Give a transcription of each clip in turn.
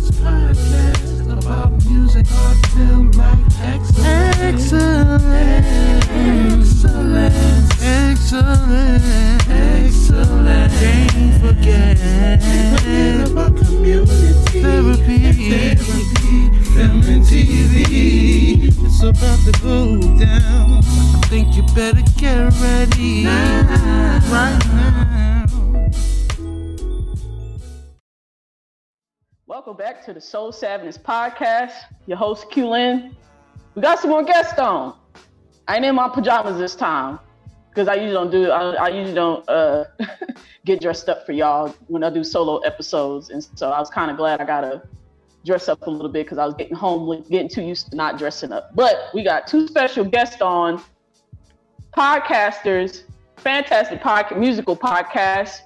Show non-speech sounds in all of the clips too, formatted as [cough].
Excellence podcast about music, art, film, like excellence. Excellence. Excellence. Excellence. Can't forget. Forget about community. Therapy. Therapy. Film and TV. It's about to go down. I think you better get ready. Now. Right now. To the Soul Savage podcast. Your host Q Lin. We got some more guests on. I ain't in my pajamas this time because I usually don't do. I, I usually don't uh, [laughs] get dressed up for y'all when I do solo episodes, and so I was kind of glad I got to dress up a little bit because I was getting home, getting too used to not dressing up. But we got two special guests on, podcasters, fantastic podcast, musical podcast,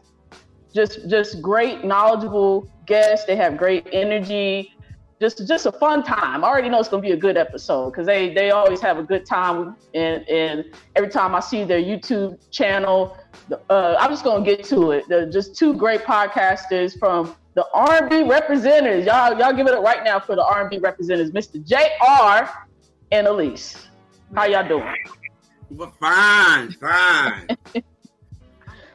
just just great, knowledgeable guests. They have great energy. Just just a fun time. I already know it's gonna be a good episode because they they always have a good time. And and every time I see their YouTube channel, uh, I'm just gonna get to it. They're just two great podcasters from the R&B Representers. Y'all y'all give it up right now for the R&B Representers, Mr. J.R. and Alise. How y'all doing? Well, fine, fine. [laughs]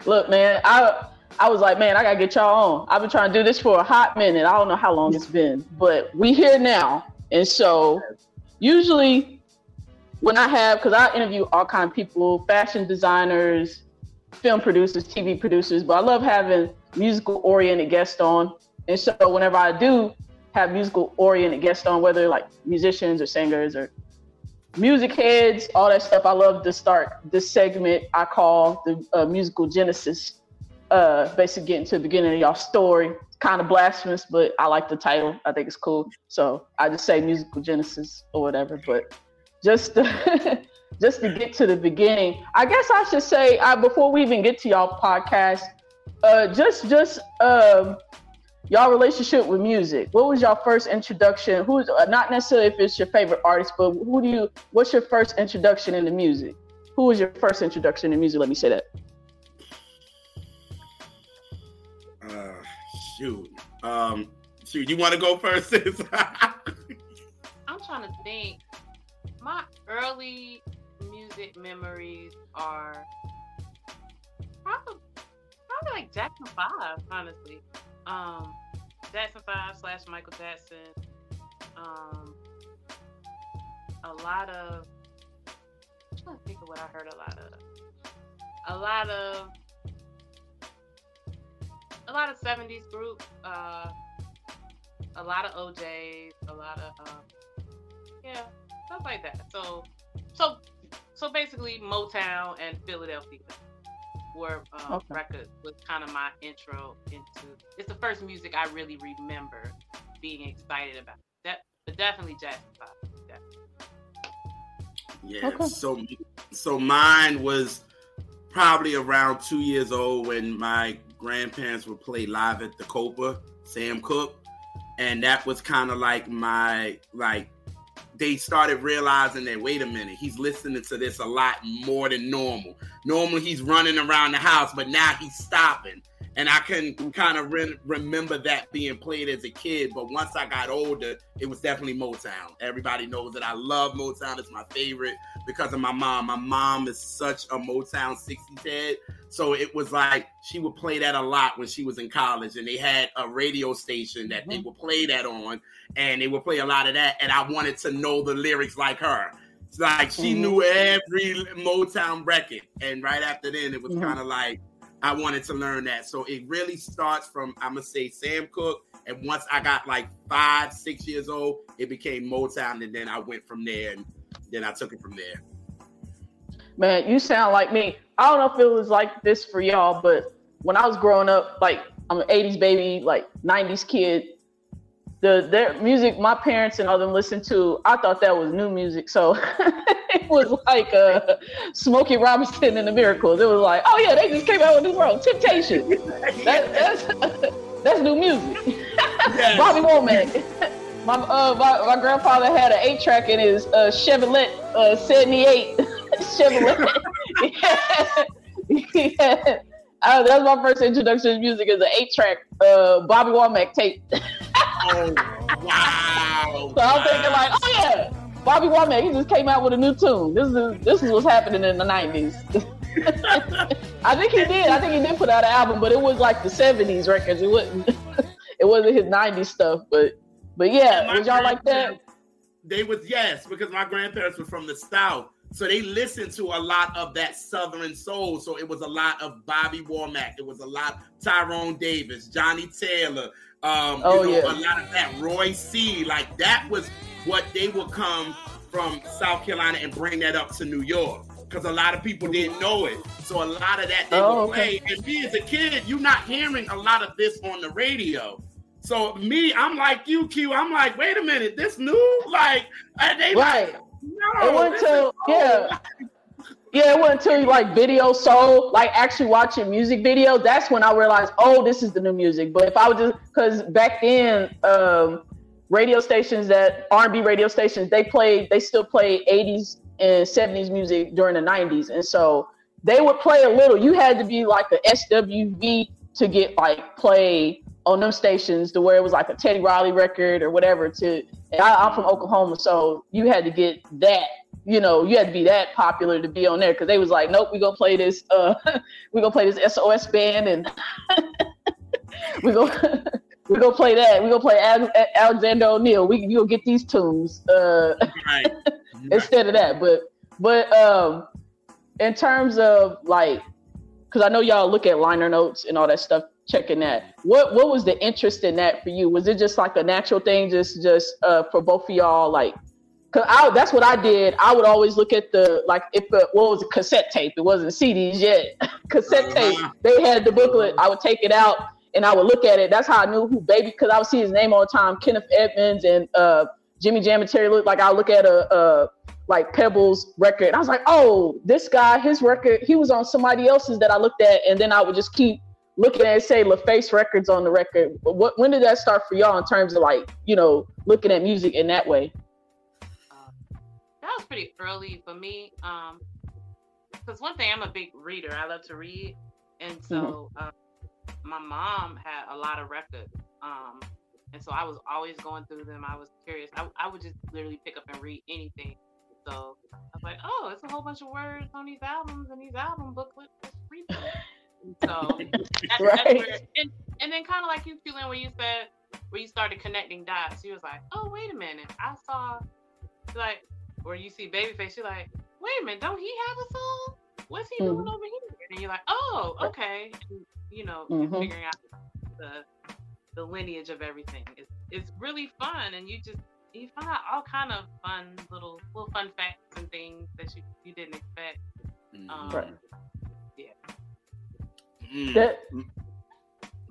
Look, man, I I was like, man, I gotta get y'all on. I've been trying to do this for a hot minute. I don't know how long it's been, but we here now. And so usually when I have, because I interview all kind of people, fashion designers, film producers, TV producers, but I love having musical oriented guests on. And so whenever I do have musical oriented guests on, whether like musicians or singers or music heads, all that stuff, I love to start this segment I call the uh, musical genesis uh, basically getting to the beginning of y'all story. Kind of blasphemous, but I like the title. I think it's cool. So I just say musical genesis or whatever. But just to, [laughs] just to get to the beginning, I guess I should say uh, before we even get to y'all podcast, uh, just just um, y'all relationship with music. What was y'all first introduction? Who's uh, not necessarily if it's your favorite artist, but who do you? What's your first introduction into music? Who was your first introduction to music? Let me say that. Shoot. Um, shoot. You want to go first? [laughs] I'm trying to think. My early music memories are probably, probably like Jackson Five, honestly. Um, Jackson Five slash Michael Jackson. Um, a lot of. I'm trying to think of what I heard a lot of. A lot of a lot of 70s groups, uh, a lot of O'Jays, a lot of um, yeah, stuff like that. So, so, so basically, Motown and Philadelphia were um, okay. records was kind of my intro into. It's the first music I really remember being excited about. That, but definitely jazz pop. Yeah. Okay. So, so mine was probably around two years old when my grandparents would play live at the Copa, Sam Cooke, and that was kind of like my like they started realizing that wait a minute, he's listening to this a lot more than normal. Normally he's running around the house, but now he's stopping. And I can kind of re- remember that being played as a kid. But once I got older, it was definitely Motown. Everybody knows that I love Motown. It's my favorite because of my mom. My mom is such a Motown 60s head. So it was like she would play that a lot when she was in college, and they had a radio station that mm-hmm. they would play that on, and they would play a lot of that. And I wanted to know the lyrics like her. It's like she mm-hmm. knew every Motown record, and right after then, it was mm-hmm. kind of like I wanted to learn that. So it really starts from I'm gonna say Sam Cooke, and once I got like five, six years old, it became Motown, and then I went from there, and then I took it from there. Man, you sound like me. I don't know if it was like this for y'all, but when I was growing up, like I'm an 80s baby, like 90s kid, the their music my parents and all them listened to, I thought that was new music. So [laughs] it was like uh, Smokey Robinson and the Miracles. It was like, oh yeah, they just came out with New World. Temptation. That, that's that's new music. Yes. [laughs] Bobby Womack. My, uh, my, my grandfather had an eight track in his uh, Chevrolet uh, 78 [laughs] Chevrolet. yeah. yeah. Uh, that was my first introduction to music is an eight track uh, Bobby Womack tape. [laughs] Oh wow! So I'm thinking like, oh yeah, Bobby Womack, he just came out with a new tune. This is this is what's happening in the '90s. [laughs] I think he did. I think he did put out an album, but it was like the '70s records. It wasn't. [laughs] it wasn't his '90s stuff, but but yeah, was y'all like that? They was yes, because my grandparents were from the South. So they listened to a lot of that Southern soul. So it was a lot of Bobby Womack. It was a lot Tyrone Davis, Johnnie Taylor. Um, Oh, you know, yeah. a lot of that Roy C. Like that was what they would come from South Carolina and bring that up to New York. Because a lot of people didn't know it. So a lot of that they Oh, would okay. play. And me as a kid, you're not hearing a lot of this on the radio. So me, I'm like you, Q. I'm like, wait a minute, this new, like, they Right. like, no, It wasn't till yeah. Yeah, it wasn't until like video soul, like actually watching music video. That's when I realized, oh, this is the new music. But if I was just, because back then, um, radio stations that R&B radio stations, they played, they still played 80s and 70s music during the 90s, and so they would play a little. You had to be like a SWV to get like play on them stations, to where it was like a Teddy Riley record or whatever. To and I, I'm from Oklahoma, so you had to get that you know, you had to be that popular to be on there because they was like, nope, we're gonna play this, uh, [laughs] we're gonna play this SOS band and [laughs] we're gonna [laughs] we're gonna play that. We're gonna play Alex- Alexander O'Neal. We you gonna get these tunes uh, Right. instead of that. But but um, in terms of like, because I know y'all look at liner notes and all that stuff, checking that. What what was the interest in that for you? Was it just like a natural thing, just just uh, for both of y'all, like? Cause I, that's what I did. I would always look at the like if what was a cassette tape. It wasn't CDs yet. [laughs] cassette tape. They had the booklet. I would take it out and I would look at it. That's how I knew who Baby. Because I would see his name all the time. Kenneth Edmonds and uh, Jimmy Jam and Terry. Look like I look at a, a like Pebbles record. I was like, oh, this guy, his record. He was on somebody else's that I looked at, and then I would just keep looking at say LaFace records on the record. What when did that start for y'all in terms of like you know looking at music in that way? that was pretty early for me. Um, because one thing, I'm a big reader. I love to read, and so uh, my mom had a lot of records. Um, and so I was always going through them. I was curious. I, I would just literally pick up and read anything. So I was like, oh, it's a whole bunch of words on these albums and these album booklets. Let's read them. [laughs] [laughs] And so that's, Right. that's where, and, and then kind of like you, feeling when you said, where you started connecting dots. You was like, oh, wait a minute. I saw, like, or you see Babyface, you're like, wait a minute, don't he have a song? What's he doing Mhm. over here? And you're like, oh, okay. And, you know, Mhm. figuring out the the lineage of everything. It's it's really fun, and you just you find out all kind of fun little little fun facts and things that you you didn't expect. Um, Right. Mm. That Mm.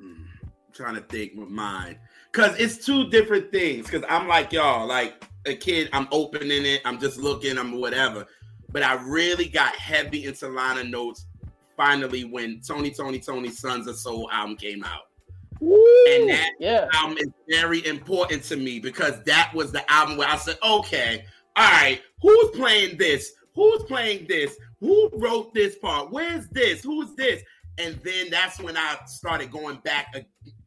I'm trying to think with mine because it's two different things. Because I'm like y'all, like a kid, I'm opening it, I'm just looking, I'm whatever. But I really got heavy into liner notes finally when Tony, Tony, Tony, Sons of Soul album came out. And that yeah. album is very important to me because that was the album where I said, okay, all right, who's playing this? Who's playing this? Who wrote this part? Where's this? Who's this? And then that's when I started going back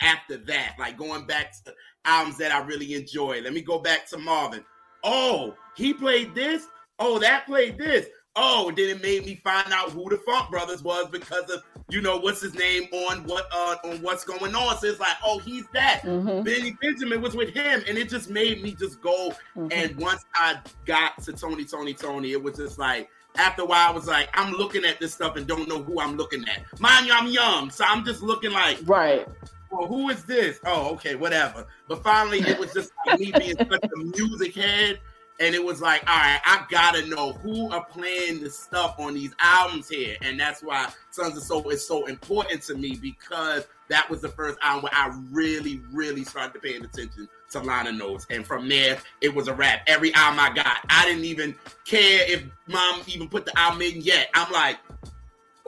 after that, like going back to albums that I really enjoy. Let me go back to Marvin. Oh, he played this. Oh, that played this. Oh, then it made me find out who the Funk Brothers was because of you know what's his name on what uh on what's going on. So it's like, oh, he's that. Mhm, Benny Benjamin was with him, and it just made me just go. mhm. And once I got to Tony, Tony, Tony, it was just like after a while, I was like, I'm looking at this stuff and don't know who I'm looking at. Mind you, I'm young, so I'm just looking like, right. well, who is this? Oh, okay, whatever. But finally, it was just like me being [laughs] such a music head. And it was like, all right, I gotta know who are playing the stuff on these albums here. And that's why Sons of Soul is so important to me because that was the first album where I really, really started paying attention to liner notes. And from there, it was a wrap. Every album I got, I didn't even care if mom even put the album in yet. I'm like,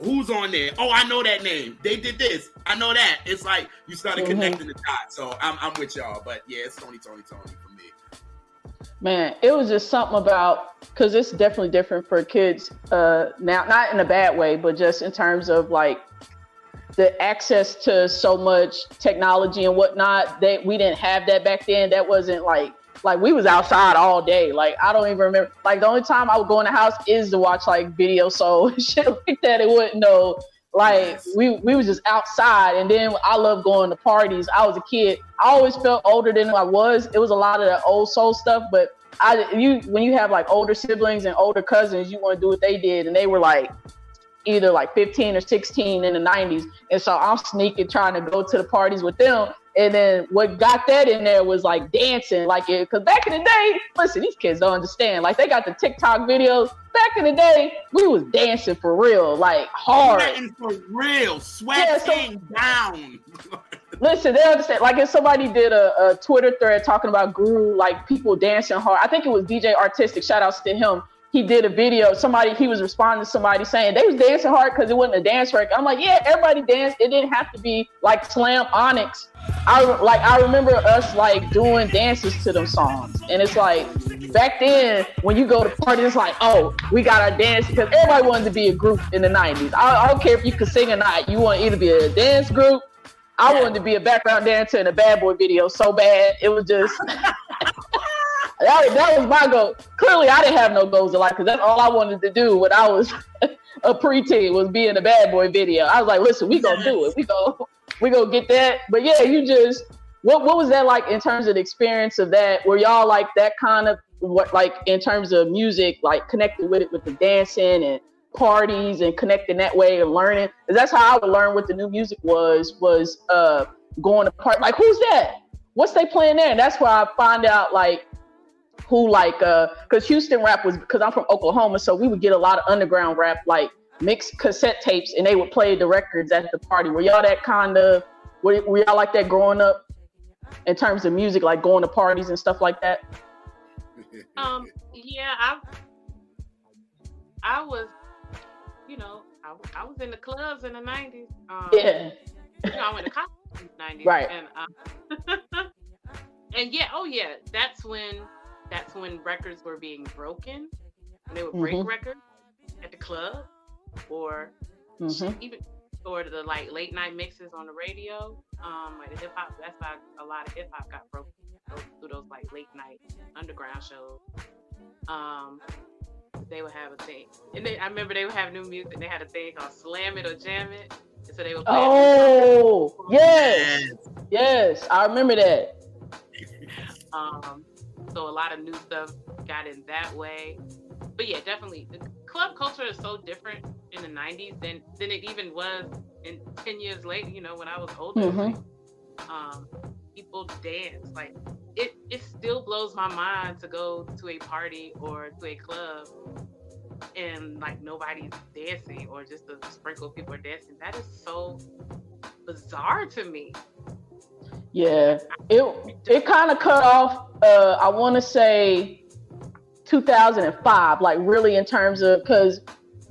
who's on there? Oh, I know that name. They did this. I know that. It's like you started Mhm. connecting the dots. So I'm, I'm with y'all. But yeah, it's Tony, Tony, Tony for me. Man, it was just something about because it's definitely different for kids uh, now, not in a bad way, but just in terms of like the access to so much technology and whatnot that we didn't have that back then. That wasn't like like we was outside all day. Like I don't even remember. Like the only time I would go in the house is to watch like video [laughs] soul and shit like that. It wouldn't know. Like we we was just outside, and then I love going to parties. I was a kid. I always felt older than I was. It was a lot of the old soul stuff, but I you when you have like older siblings and older cousins, you want to do what they did, and they were like either like 15 or 16 in the 90s. And so I'm sneaking trying to go to the parties with them. And then what got that in there was like dancing, like it, because back in the day, listen, these kids don't understand. Like they got the TikTok videos. Back in the day, we was dancing for real, like hard. Sweating for real, sweating down. [laughs] Listen, they understand. Like if somebody did a, a Twitter thread talking about Guru, like people dancing hard. I think it was DJ Artistic. Shout outs to him. He did a video. Somebody he was responding to somebody saying they was dancing hard because it wasn't a dance record. I'm like, yeah, everybody danced. It didn't have to be like Slam Onyx. I like I remember us like doing dances to them songs, and it's like back then when you go to parties, it's like, oh, we got our dance because everybody wanted to be a group in the '90s. I, I don't care if you could sing or not. You want either be a dance group. I wanted to be a background dancer in a Bad Boy video so bad. It was just that, that was my goal. Clearly, I didn't have no goals in life because that's all I wanted to do when I was [laughs] a preteen was be in a Bad Boy video. I was like, listen, we gonna do it. We go, we gonna get that. But yeah, you just what what was that like in terms of the experience of that? Were y'all like that kind of what like in terms of music, like connected with it with the dancing and parties and connecting that way and learning? Because that's how I would learn what the new music was was uh going to part like who's that? What's they playing there? And that's where I find out like who like uh because Houston rap was because I'm from Oklahoma, so we would get a lot of underground rap like mixed cassette tapes and they would play the records at the party. Were y'all that kind of were, were y'all like that growing up in terms of music, like going to parties and stuff like that? [laughs] Um, yeah, I, I was, you know, I, I was in the clubs in the nineties. Um, Yeah. you know, I went to college in the nineties, Right. And um, [laughs] and yeah, oh yeah, that's when that's when records were being broken. When they would break Mhm. records at the club, or hmm even or the like late night mixes on the radio. Um, like the hip hop. That's how a lot of hip hop got broken through those like late night underground shows. Um, they would have a thing, and they, I remember they would have new music. They had a thing called Slam It or Jam It, and so they would play. Oh yes, yes, I remember that. Um, so a lot of new stuff got in that way. But yeah, definitely, the club culture is so different in the '90s than than it even was in ten years later. You know, when I was older, Mhm. like, um, people dance like it. It still blows my mind to go to a party or to a club and like nobody's dancing or just a sprinkle of people are dancing. That is so bizarre to me. Yeah, it it kind of cut off. Uh, I want to say 2005, like really in terms of because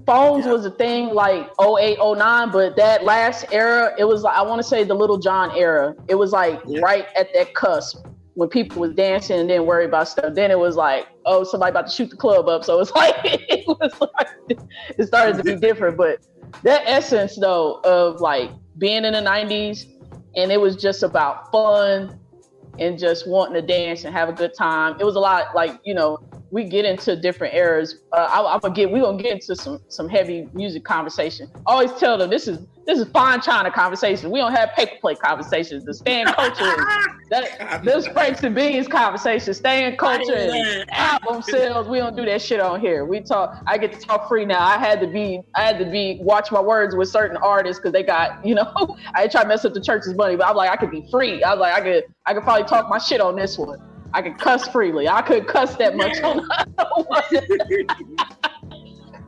phones was a thing like 08, 09, but that last era, it was like I want to say the Lil Jon era. It was like Yeah. right at that cusp when people was dancing and didn't worry about stuff. Then it was like, oh, somebody about to shoot the club up. So it's [laughs] like it was like it started to be different. But that essence though of like being in the 90s and it was just about fun and just wanting to dance and have a good time. It was a lot like you know we get into different eras. Uh, I, I'm gonna get we gonna get into some some heavy music conversation. Always tell them this is this is fine China conversation. We don't have paper plate conversations. The stan culture, is, [laughs] that those Franks and Beans conversations, stan culture, and album sales. We don't do that shit on here. We talk. I get to talk free now. I had to be I had to be watch my words with certain artists because they got you know [laughs] I try to mess up the church's money, but I'm like I could be free. I was like I could I could probably talk my shit on this one. I could cuss freely. I could cuss that much on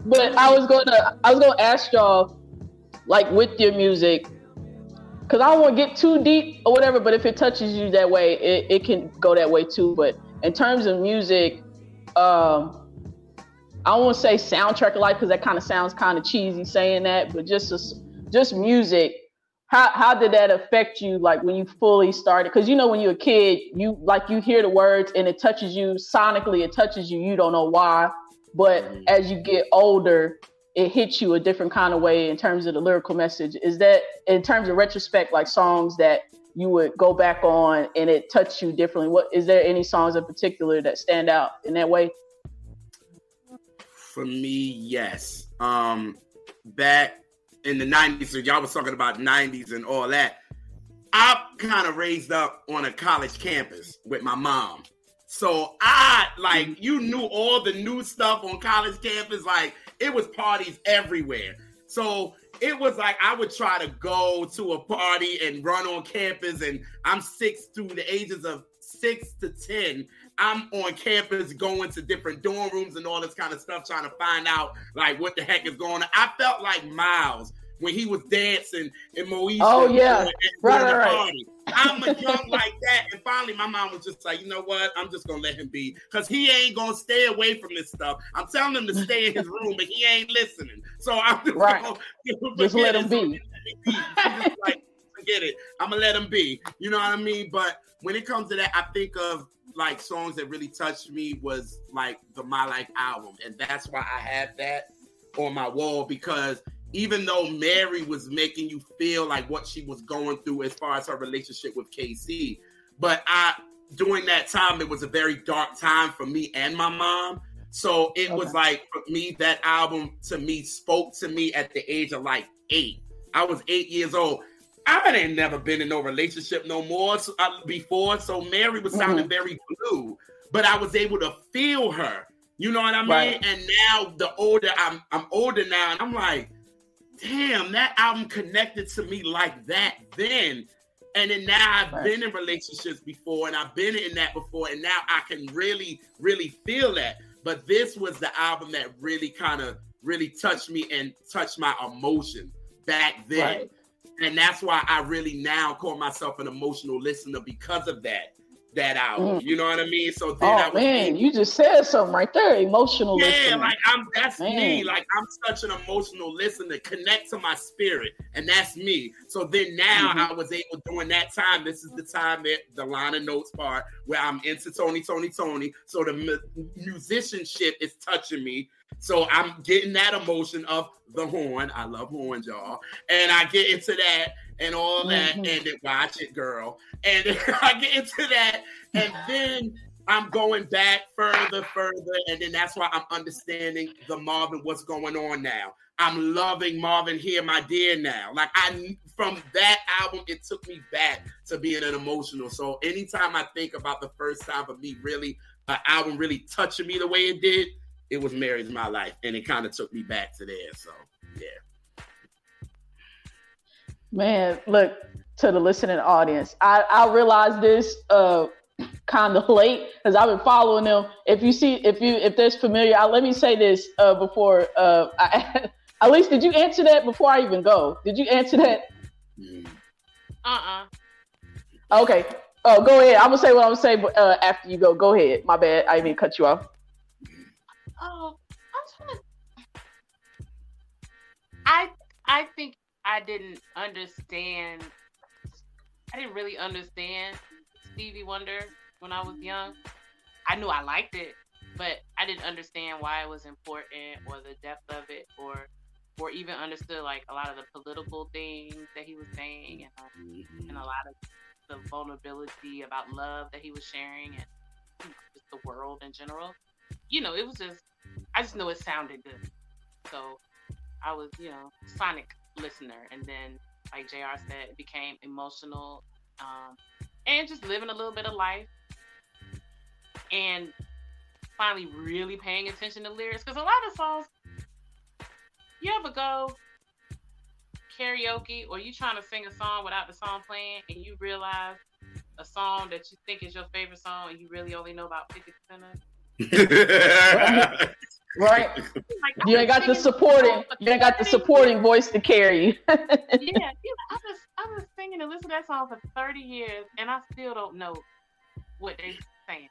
but I was gonna I was gonna ask y'all like with your music because I don't want to get too deep or whatever. But if it touches you that way, it, it can go that way too. But in terms of music, um, I won't say soundtrack of life because that kind of sounds kind of cheesy saying that. But just, just music. How, how did that affect you like when you fully started because you know when you're a kid you like you hear the words and it touches you sonically it touches you you don't know why but as you get older it hits you a different kind of way in terms of the lyrical message. Is that in terms of retrospect, like songs that you would go back on and it touched you differently? What is there any songs in particular that stand out in that way? For me, yes. Um, back in the '90s, so y'all was talking about '90s and all that. I kind of raised up on a college campus with my mom. So I like you knew all the new stuff on college campus. Like it was parties everywhere. So it was like I would try to go to a party and run on campus, and I'm six through the ages of six to ten. I'm on campus going to different dorm rooms and all this kind of stuff, trying to find out like what the heck is going on. I felt like Myles when he was dancing in Moesha. Oh yeah, right, right, right. I'm a young [laughs] like that, and finally my mom was just like, you know what? I'm just gonna let him be because he ain't gonna stay away from this stuff. I'm telling him to stay in his room, but he ain't listening. So I'm just right. gonna [laughs] just let him be. just like forget it. I'm gonna let him be. You know what I mean? But when it comes to that, I think of like songs that really touched me was like the My Life album, and that's why I have that on my wall because even though Mary was making you feel like what she was going through as far as her relationship with K-Ci, but I during that time it was a very dark time for me and my mom. So it okay. was like for me that album to me spoke to me at the age of like eight. I was eight years old. I ain't never been in no relationship no more so, uh, before. So Mary was sounding mm-hmm. very blue, but I was able to feel her. You know what I mean? Right. And now the older I'm, I'm older now, and I'm like, damn, that album connected to me like that then. And then now I've right. been in relationships before and I've been in that before, and now I can really, really feel that. But this was the album that really kind of really touched me and touched my emotion back then. Right. And that's why I really now call myself an emotional listener because of that that out. Mm. You know what I mean? So then oh, I was man, able, you just said something right there. Emotional. Yeah, listening. like I'm. That's man. me. Like I'm such an emotional listener. Connect to my spirit, and that's me. So then now mm-hmm. I was able during that time. This is the time that the line of notes part where I'm into Tony, Tony, Tony. So the mu- musicianship is touching me. So I'm getting that emotion of the horn. I love horns, y'all. And I get into that and all that, mm-hmm. and then watch it, girl. And [laughs] I get into that, and then I'm going back further, further, and then that's why I'm understanding the Marvin, what's going on now. I'm loving Marvin here, my dear. Now, like I from that album, it took me back to being an emotional. So anytime I think about the first time of me really an album really touching me the way it did, it was Mary's My Life, and it kind of took me back to there. So yeah. Man, look to the listening audience. I, I realized this uh kind of late because I've been following them. If you see, if you if there's familiar, I, let me say this uh before uh I, [laughs] Alise did you answer that before I even go? Did you answer that? Uh uh Okay. Oh, go ahead. I'm gonna say what I'm gonna say uh, after you go. Go ahead. My bad. I didn't mean cut you off. Oh, I'm trying to. I I think I didn't understand. I didn't really understand Stevie Wonder when I was young. I knew I liked it, but I didn't understand why it was important or the depth of it or or even understood like a lot of the political things that he was saying and, uh, mm-hmm. and a lot of the vulnerability about love that he was sharing and you know, just the world in general. You know, it was just I just know it sounded good. So I was, you know, sonic listener. And then, like JR said, it became emotional um, and just living a little bit of life and finally really paying attention to lyrics. Because a lot of songs, you ever go karaoke or you trying to sing a song without the song playing and you realize a song that you think is your favorite song and you really only know about 50% of it? [laughs] right? Like, you ain't got the supporting. You ain't got the supporting voice to carry. [laughs] yeah, yeah. I was I was singing and listening to that song for thirty years, and I still don't know what they're saying.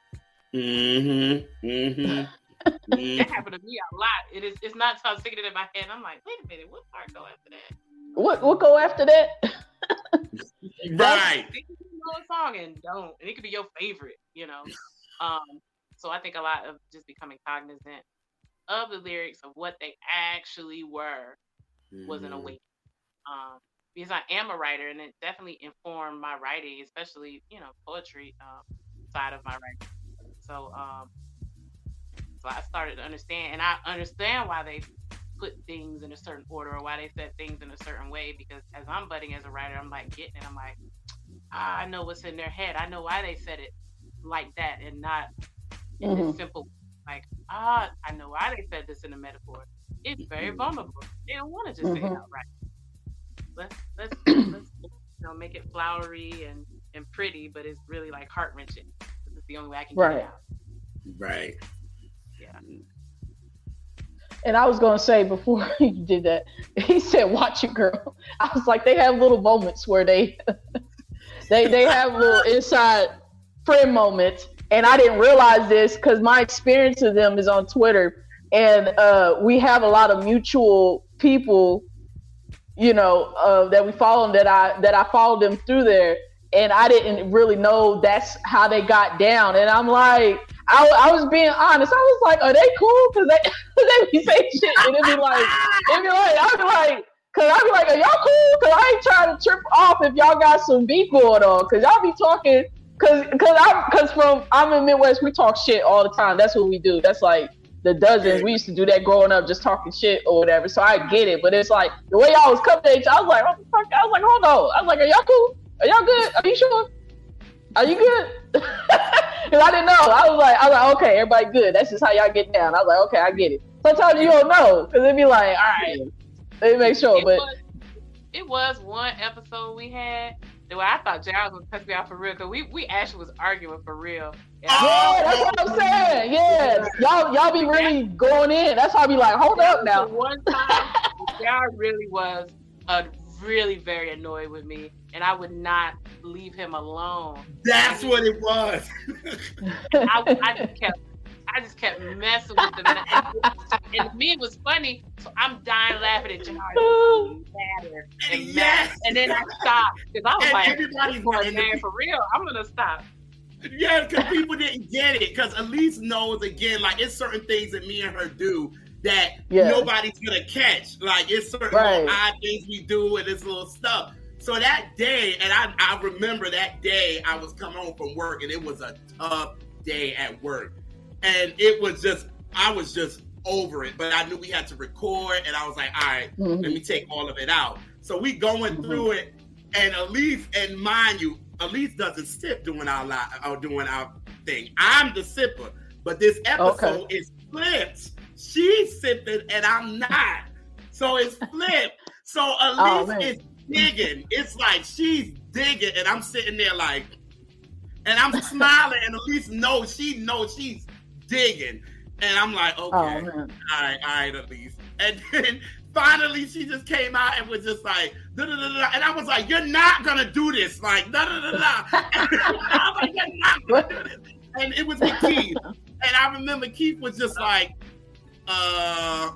Mm-hmm. Mm-hmm. that happened to me a lot. It is. It's not so I'm singing it in my head. I'm like, wait a minute, what part go after that? What what go after that? right. You know a song and don't, and it could be your favorite. You know. Um. So I think a lot of just becoming cognizant of the lyrics of what they actually were was an awakening. Um, because I am a writer, and it definitely informed my writing, especially you know poetry um, side of my writing. So, um, so I started to understand, and I understand why they put things in a certain order or why they said things in a certain way. Because as I'm budding as a writer, I'm like getting it. I'm like, ah, I know what's in their head. I know why they said it like that and not in Mhm. this simple. Like, ah, I know why they said this in a metaphor. It's very Mhm. vulnerable. They don't want to just say it Mhm. outright. Let's let's [clears throat] let's you know make it flowery and and pretty, but it's really like heart wrenching. It's the only way I can get it out. Right. Yeah. And I was gonna say before [laughs] he did that, he said, "Watch it, girl." [laughs] I was like, they have little moments where they, [laughs] they they have little inside friend moments, and I didn't realize this because my experience of them is on Twitter, and uh, we have a lot of mutual people, you know, uh, that we follow that I that I followed them through there, and I didn't really know that's how they got down, and I'm like. I, I was being honest. I was like, "Are they cool?" Because they [laughs] they be saying shit, and it'd be like, it'd be like, I'd be like, cause I'd be like, "Are y'all cool?" Cause I ain't trying to trip off if y'all got some beef going on. Cause y'all be talking, cause cause I cause from I'm in Midwest, we talk shit all the time. That's what we do. That's like the dozens. We used to do that growing up, just talking shit or whatever. So I get it, but it's like the way y'all was coming at each. I was like, the fuck? I was like, hold on. I was like, are y'all cool? Are y'all good? Are you sure? Are you good? [laughs] Because I didn't know. I was like, I was like, okay, everybody good. That's just how y'all get down. I was like, okay, I get it. Sometimes you don't know because it'd be like, all right, let me make sure. It But was, it was one episode we had that where I thought Jared was gonna cuss me out for real because we, we actually was arguing for real. And yeah, that's what I'm saying. Yeah, y'all y'all be really going in. That's why I be like, hold up now. one time Jared really was uh, really very annoyed with me, and I would not leave him alone. That's what it was. I, I just kept I just kept messing with them, and, and to me it was funny. So I'm dying laughing at Jared, just madder and Yes. mad, and then I stopped because I was And like, everybody's "Boy, and the man, for real, I'm gonna stop." Yeah, because [laughs] people didn't get it. Because Alise knows again, like it's certain things that me and her do that Yeah. nobody's gonna catch. Like it's certain Right. little odd things we do and this little stuff. So that day, and I, I remember that day, I was coming home from work, and it was a tough day at work, and it was just, I was just over it. But I knew we had to record, and I was like, all right, Mhm. let me take all of it out. So we going Mhm. through it, and Alise, and mind you, Alise doesn't sip doing our or doing our thing. I'm the sipper, but this episode is flipped. She's sipping, and I'm not. So it's [laughs] flipped. So Oh, Alise man. is digging. It's like she's digging, and I'm sitting there like, and I'm smiling, and Alise knows she knows she's digging, and I'm like, okay Oh all right, all right, Alise. And then [laughs] finally, she just came out and was just like, da, da, da, da. and I was like, you're not gonna do this, like, da da da da. [laughs] I was like, you're not gonna do this. And it was with Keith, and I remember Keith was just like, uh.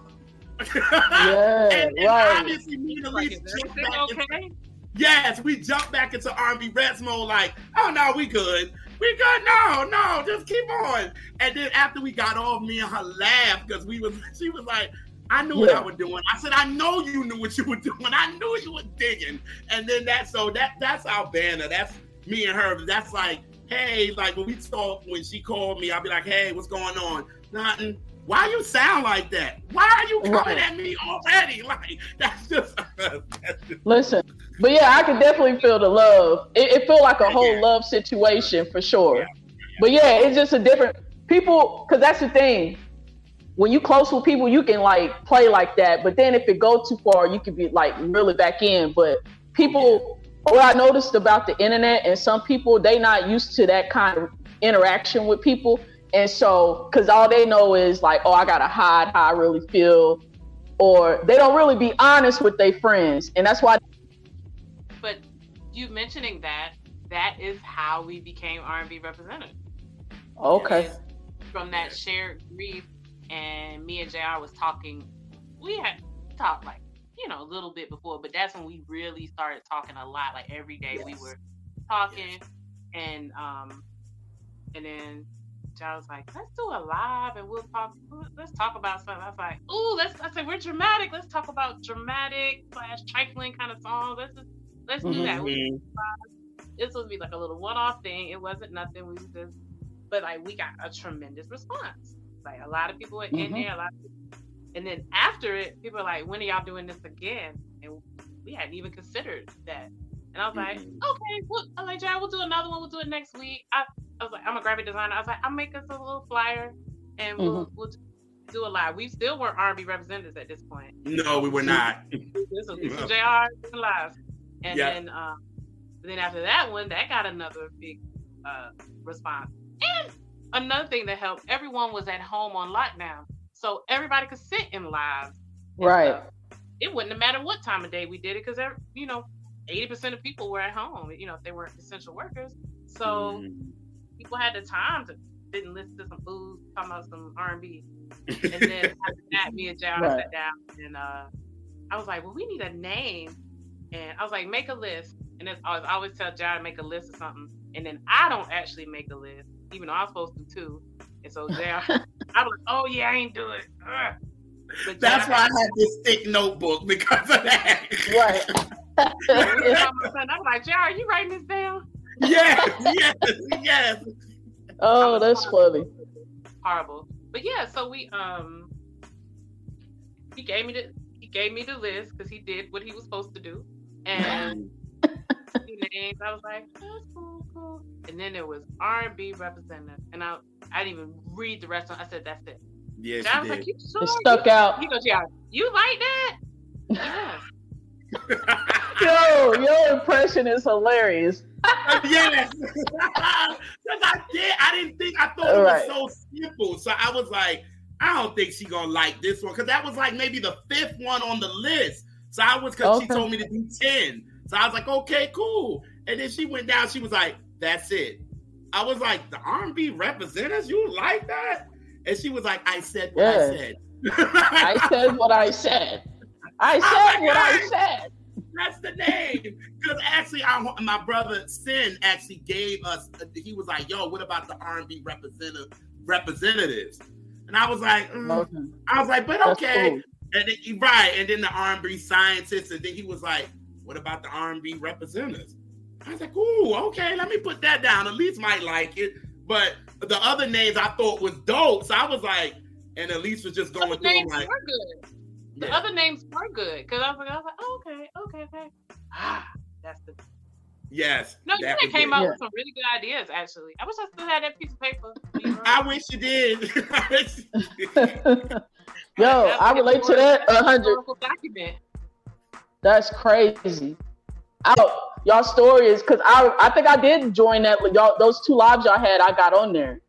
[laughs] Yeah, and, and right. obviously, me and Like, Alise is jumped everything back into- okay? Yes, we jumped back into R&B Reps mode. Like, oh no, we good, we good. No, no, just keep on. And then after we got off, me and her laughed because we was. [laughs] She was like, I knew what I was doing. I said, I know you knew what you were [laughs] doing. I knew you were digging. And then that, so that that's our banner. That's me and her. That's like, hey, like when we talk, when she called me, I'll be like, hey, what's going on? Nothing. Why you sound like that? Why are you coming Right. at me already? [laughs] Like that's just. [laughs] that's just Listen, but yeah, I could definitely feel the love. It, it felt like a whole Yeah. love situation for sure. Yeah. But yeah, it's just a different people because that's the thing. When you close with people, you can like play like that. But then if it go too far, you can be like really back in. But people, what I noticed about the internet and some people, they not used to that kind of interaction with people. And so, because all they know is like, oh, I gotta hide how I really feel, or they don't really be honest with their friends, and that's why But you mentioning that, that is how we became R&B Representers. Okay. From that shared grief, and me and JR was talking. We had talked like you know a little bit before, but that's when we really started talking a lot. Like every day we were talking, and um, and then John was like, let's do a live and we'll talk. Let's talk about something. I was like, ooh, let's. I said we're dramatic. Let's talk about dramatic slash trifling kind of songs. Let's just let's do that. Mhm. this would be like a little one-off thing. It wasn't nothing. We was just, but like we got a tremendous response. Like a lot of people were in Mhm. there. A lot of people, and then after it, people were like, when are y'all doing this again? And we hadn't even considered that. And I was like, okay, well, I was like, John, we'll do another one. We'll do it next week. I, I was like, I'm a graphic designer. I was like, I'll make us a little flyer and we'll, we'll do a live. We still weren't R&B Representers at this point. No, we were not. [laughs] This was, this was JR doing live. And Yeah. then, um, then after that one, that got another big uh, response. And another thing that helped, everyone was at home on lockdown. So everybody could sit in live. Right. stuff. It wouldn't have mattered what time of day we did it because, you know, 80% of people were at home, you know, if they weren't essential workers. So Mhm. people had the time to sit and listen to some blues, talking about some R&B. [laughs] And then after that, me and Jared Right. sat down and uh, I was like, well, we need a name. And I was like, make a list. And then I, I always tell Jared to make a list of something. And then I don't actually make a list, even though I'm supposed to too. And so Jared, I was like, oh yeah, I ain't do it. Ugh. But That's why I had this thick notebook because of that. Right. [laughs] I send- I'm like, Jared, you writing this down? yes, yes, yes. oh, that's funny. horrible. But yeah, so we um he gave me the he gave me the list because he did what he was supposed to do. And [laughs] names, I was like, that's cool, cool. And then there was R and B representative. And I I didn't even read the rest of it. I said, that's it. Yes, And I was did. like, you sure? It stuck out. He goes, Yeah, you like that? Yes. [laughs] Yo, your impression is hilarious. [laughs] yes, [laughs] because I did. I didn't think. I thought it Right. was so simple. So I was like, I don't think she gonna like this one because that was like maybe the fifth one on the list. So I was because she told me to do ten. So I was like, okay, cool. And then she went down. She was like, that's it. I was like, the R&B Representers, you like that? And she was like, I said what Yeah. I said. I said what I said. I [laughs] Oh said my what I said. That's the name. Because actually, our, my brother Sin actually gave us. He was like, "Yo, what about the R&B representative Representers?" And I was like, mm. "I was like, but okay." cool. And then, he- right, and then the R&B scientists, and then he was like, "What about the R&B Representers?" I was like, "Ooh, okay, let me put that down. Alise might like it." But the other names I thought was dope, so I was like, and Alise was just going Other through names like, were good. The yeah. other names were good. Because I was like, I was like, oh, okay, okay, okay. Ah, that's the "Yes." No, you that came it. up Yeah. with some really good ideas, actually. I wish I still had that piece of paper. I wish you did. [laughs] [laughs] Yo, I relate to that a hundred. Historical document. That's crazy. Oh, y'all story is because I I think I did join that y'all those two lives y'all had. I got on there.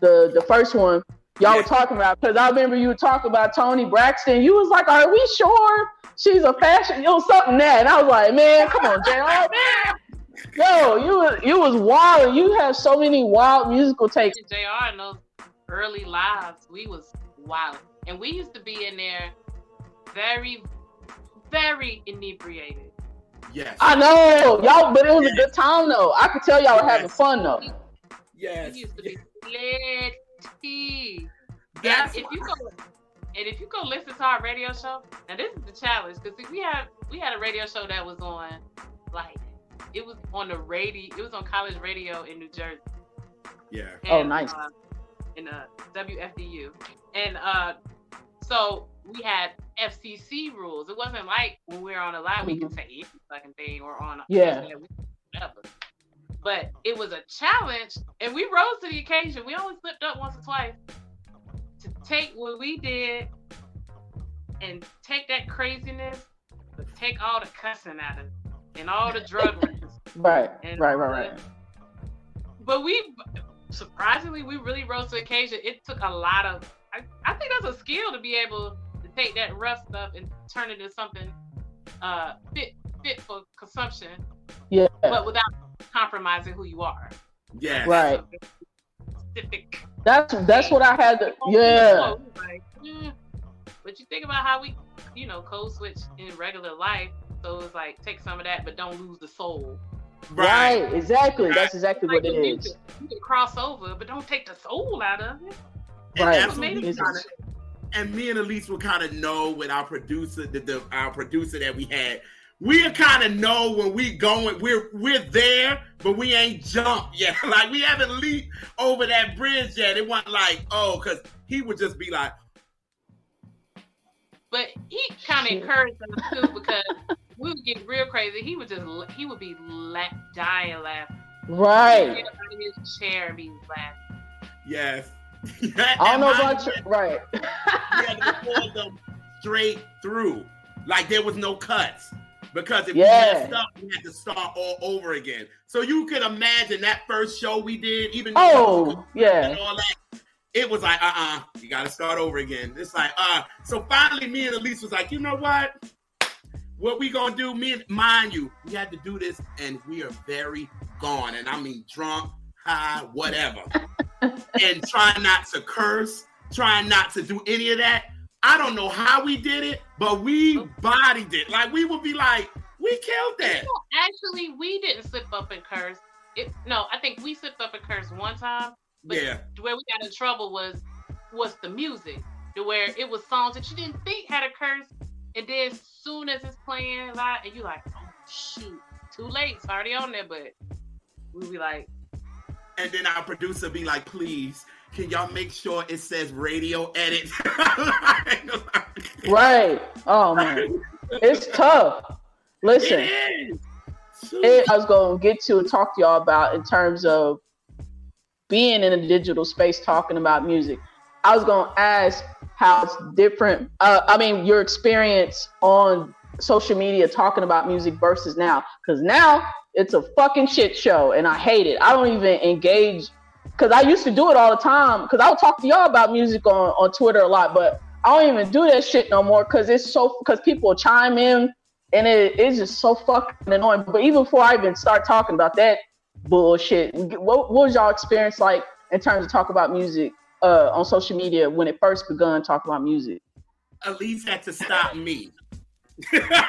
The the first one y'all Yeah. were talking about because I remember you were talking about Toni Braxton. You was like, "Are we sure she's a fashion?" It was something that, and I was like, "Man, come on, J.R. Yo, you was you was wild. You have so many wild musical takes. JR in those early lives, we was wild. And we used to be in there very, very inebriated. Yes. I know y'all, but it was a good time though. I could tell y'all were having fun though. Yes. We used to be litty. That's if you go and if you go listen to our radio show, now this is the challenge because we had we had a radio show that was on like it was on the radio it was on college radio in New Jersey. yeah. Oh, nice. Uh, in uh, WFDU, and uh, so we had FCC rules. It wasn't like when we were on a live, we could mm-hmm. say any fucking thing or on a Yeah. whatever. But it was a challenge, and we rose to the occasion. We only slipped up once or twice to take what we did and take that craziness, but take all the cussing out of it and all the drug. [laughs] Right, And- right, right, right. But we surprisingly we really rose to the occasion. It took a lot of I, I think that's a skill to be able to take that rough stuff and turn it into something uh fit fit for consumption, Yeah, but without compromising who you are. Yeah. right. Specific. That's that's what I had to. Yeah, Like, mm. But you think about how we, you know, code switch in regular life. So it's like take some of that, but don't lose the soul. right. Exactly. That's exactly Like what it the is. music. you can cross over, but don't take the soul out of it. Right. that's what Maybe we it's- kinda, and me and Alise will kind of know with our producer, the, the our producer that we had. We kind of know when we going, we're we're there, but we ain't jumped yet. [laughs] like we haven't leaped over that bridge yet. It wasn't like, oh, because he would just be like, But he kind of encouraged us too [laughs] because we would get real crazy. He would just he would be la- dying laughing. He'd Right. get up out of his chair and be laughing. yes. I don't know about [laughs] you, you. Right. we had to record them straight through. Like there was no cuts. Because if Yeah. we messed up, we had to start all over again. So you could imagine that first show we did, even Oh, yeah. and all that, it was like, uh-uh, you gotta start over again. It's like, uh, so finally me and Alise was like, you know what? What we gonna do? Me and mind you, we had to do this, and we are very gone, and I mean drunk, high, whatever, [laughs] and trying not to curse, trying not to do any of that. I don't know how we did it, but we bodied it. Like we would be like, we killed that. No, actually, we didn't slip up and curse. It, no, I think we slipped up and cursed one time. But Yeah, where we got in trouble was was the music, to where it was songs that you didn't think had a curse, and then as soon as it's playing live, and you like, oh shoot, too late, it's already on there. But we'd be like, and then our producer be like, please, can y'all make sure it says radio edit? [laughs] Right. Oh man. It's tough. Listen. It I was going to get to and talk to y'all about in terms of being in a digital space talking about music. I was going to ask how it's different. Uh, I mean, your experience on social media talking about music versus now, because now it's a fucking shit show, and I hate it. I don't even engage because I used to do it all the time. Because I would talk to y'all about music on on Twitter a lot, but I don't even do that shit no more because it's so because people chime in and it, it's just so fucking annoying. But even before I even start talking about that bullshit, what, what was y'all experience like in terms of talk about music uh, on social media when it first begun talking about music? Alise had to stop me.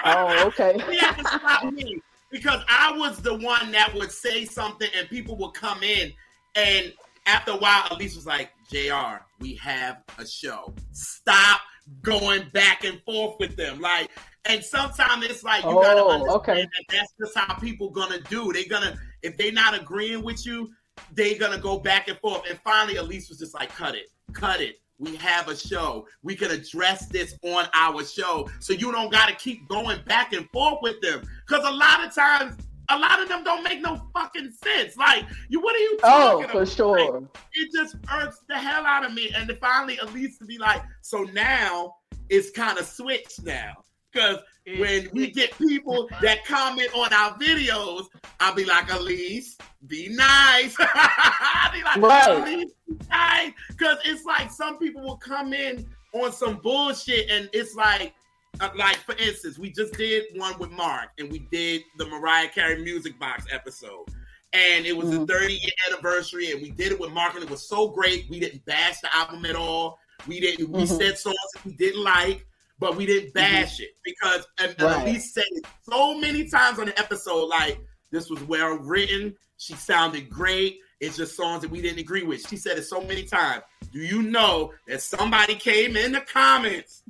Oh, okay. [laughs] He had to stop me because I was the one that would say something and people would come in. And after a while, Alise was like, JR, we have a show. Stop going back and forth with them. Like, and sometimes it's like you gotta Oh, understand okay. that that's just how people gonna do. They're gonna if they're not agreeing with you, they're gonna go back and forth. And finally, Alise was just like, cut it, cut it. We have a show. We can address this on our show. So you don't gotta keep going back and forth with them. Cause a lot of times, a lot of them don't make no fucking sense. Like, you what are you Oh, talking for about? sure. it just irks the hell out of me. And then finally, Alise to be like, so now it's kind of switched now. Because when we get people that comment on our videos, I'll be like, Alise, be nice. [laughs] I'll be like, Right. Alise, be nice. Because it's like some people will come in on some bullshit, and it's like, uh, like for instance, we just did one with Mark, and we did the Mariah Carey Music Box episode and it was Mhm. the 30 year anniversary, and we did it with Mark, and it was so great. We didn't bash the album at all. We didn't. We Mhm. said songs that we didn't like, but we didn't mm-hmm. bash it because and, and Right. Alise said it so many times on the episode, like this was well written. She sounded great. It's just songs that we didn't agree with. She said it so many times. Do you know that somebody came in the comments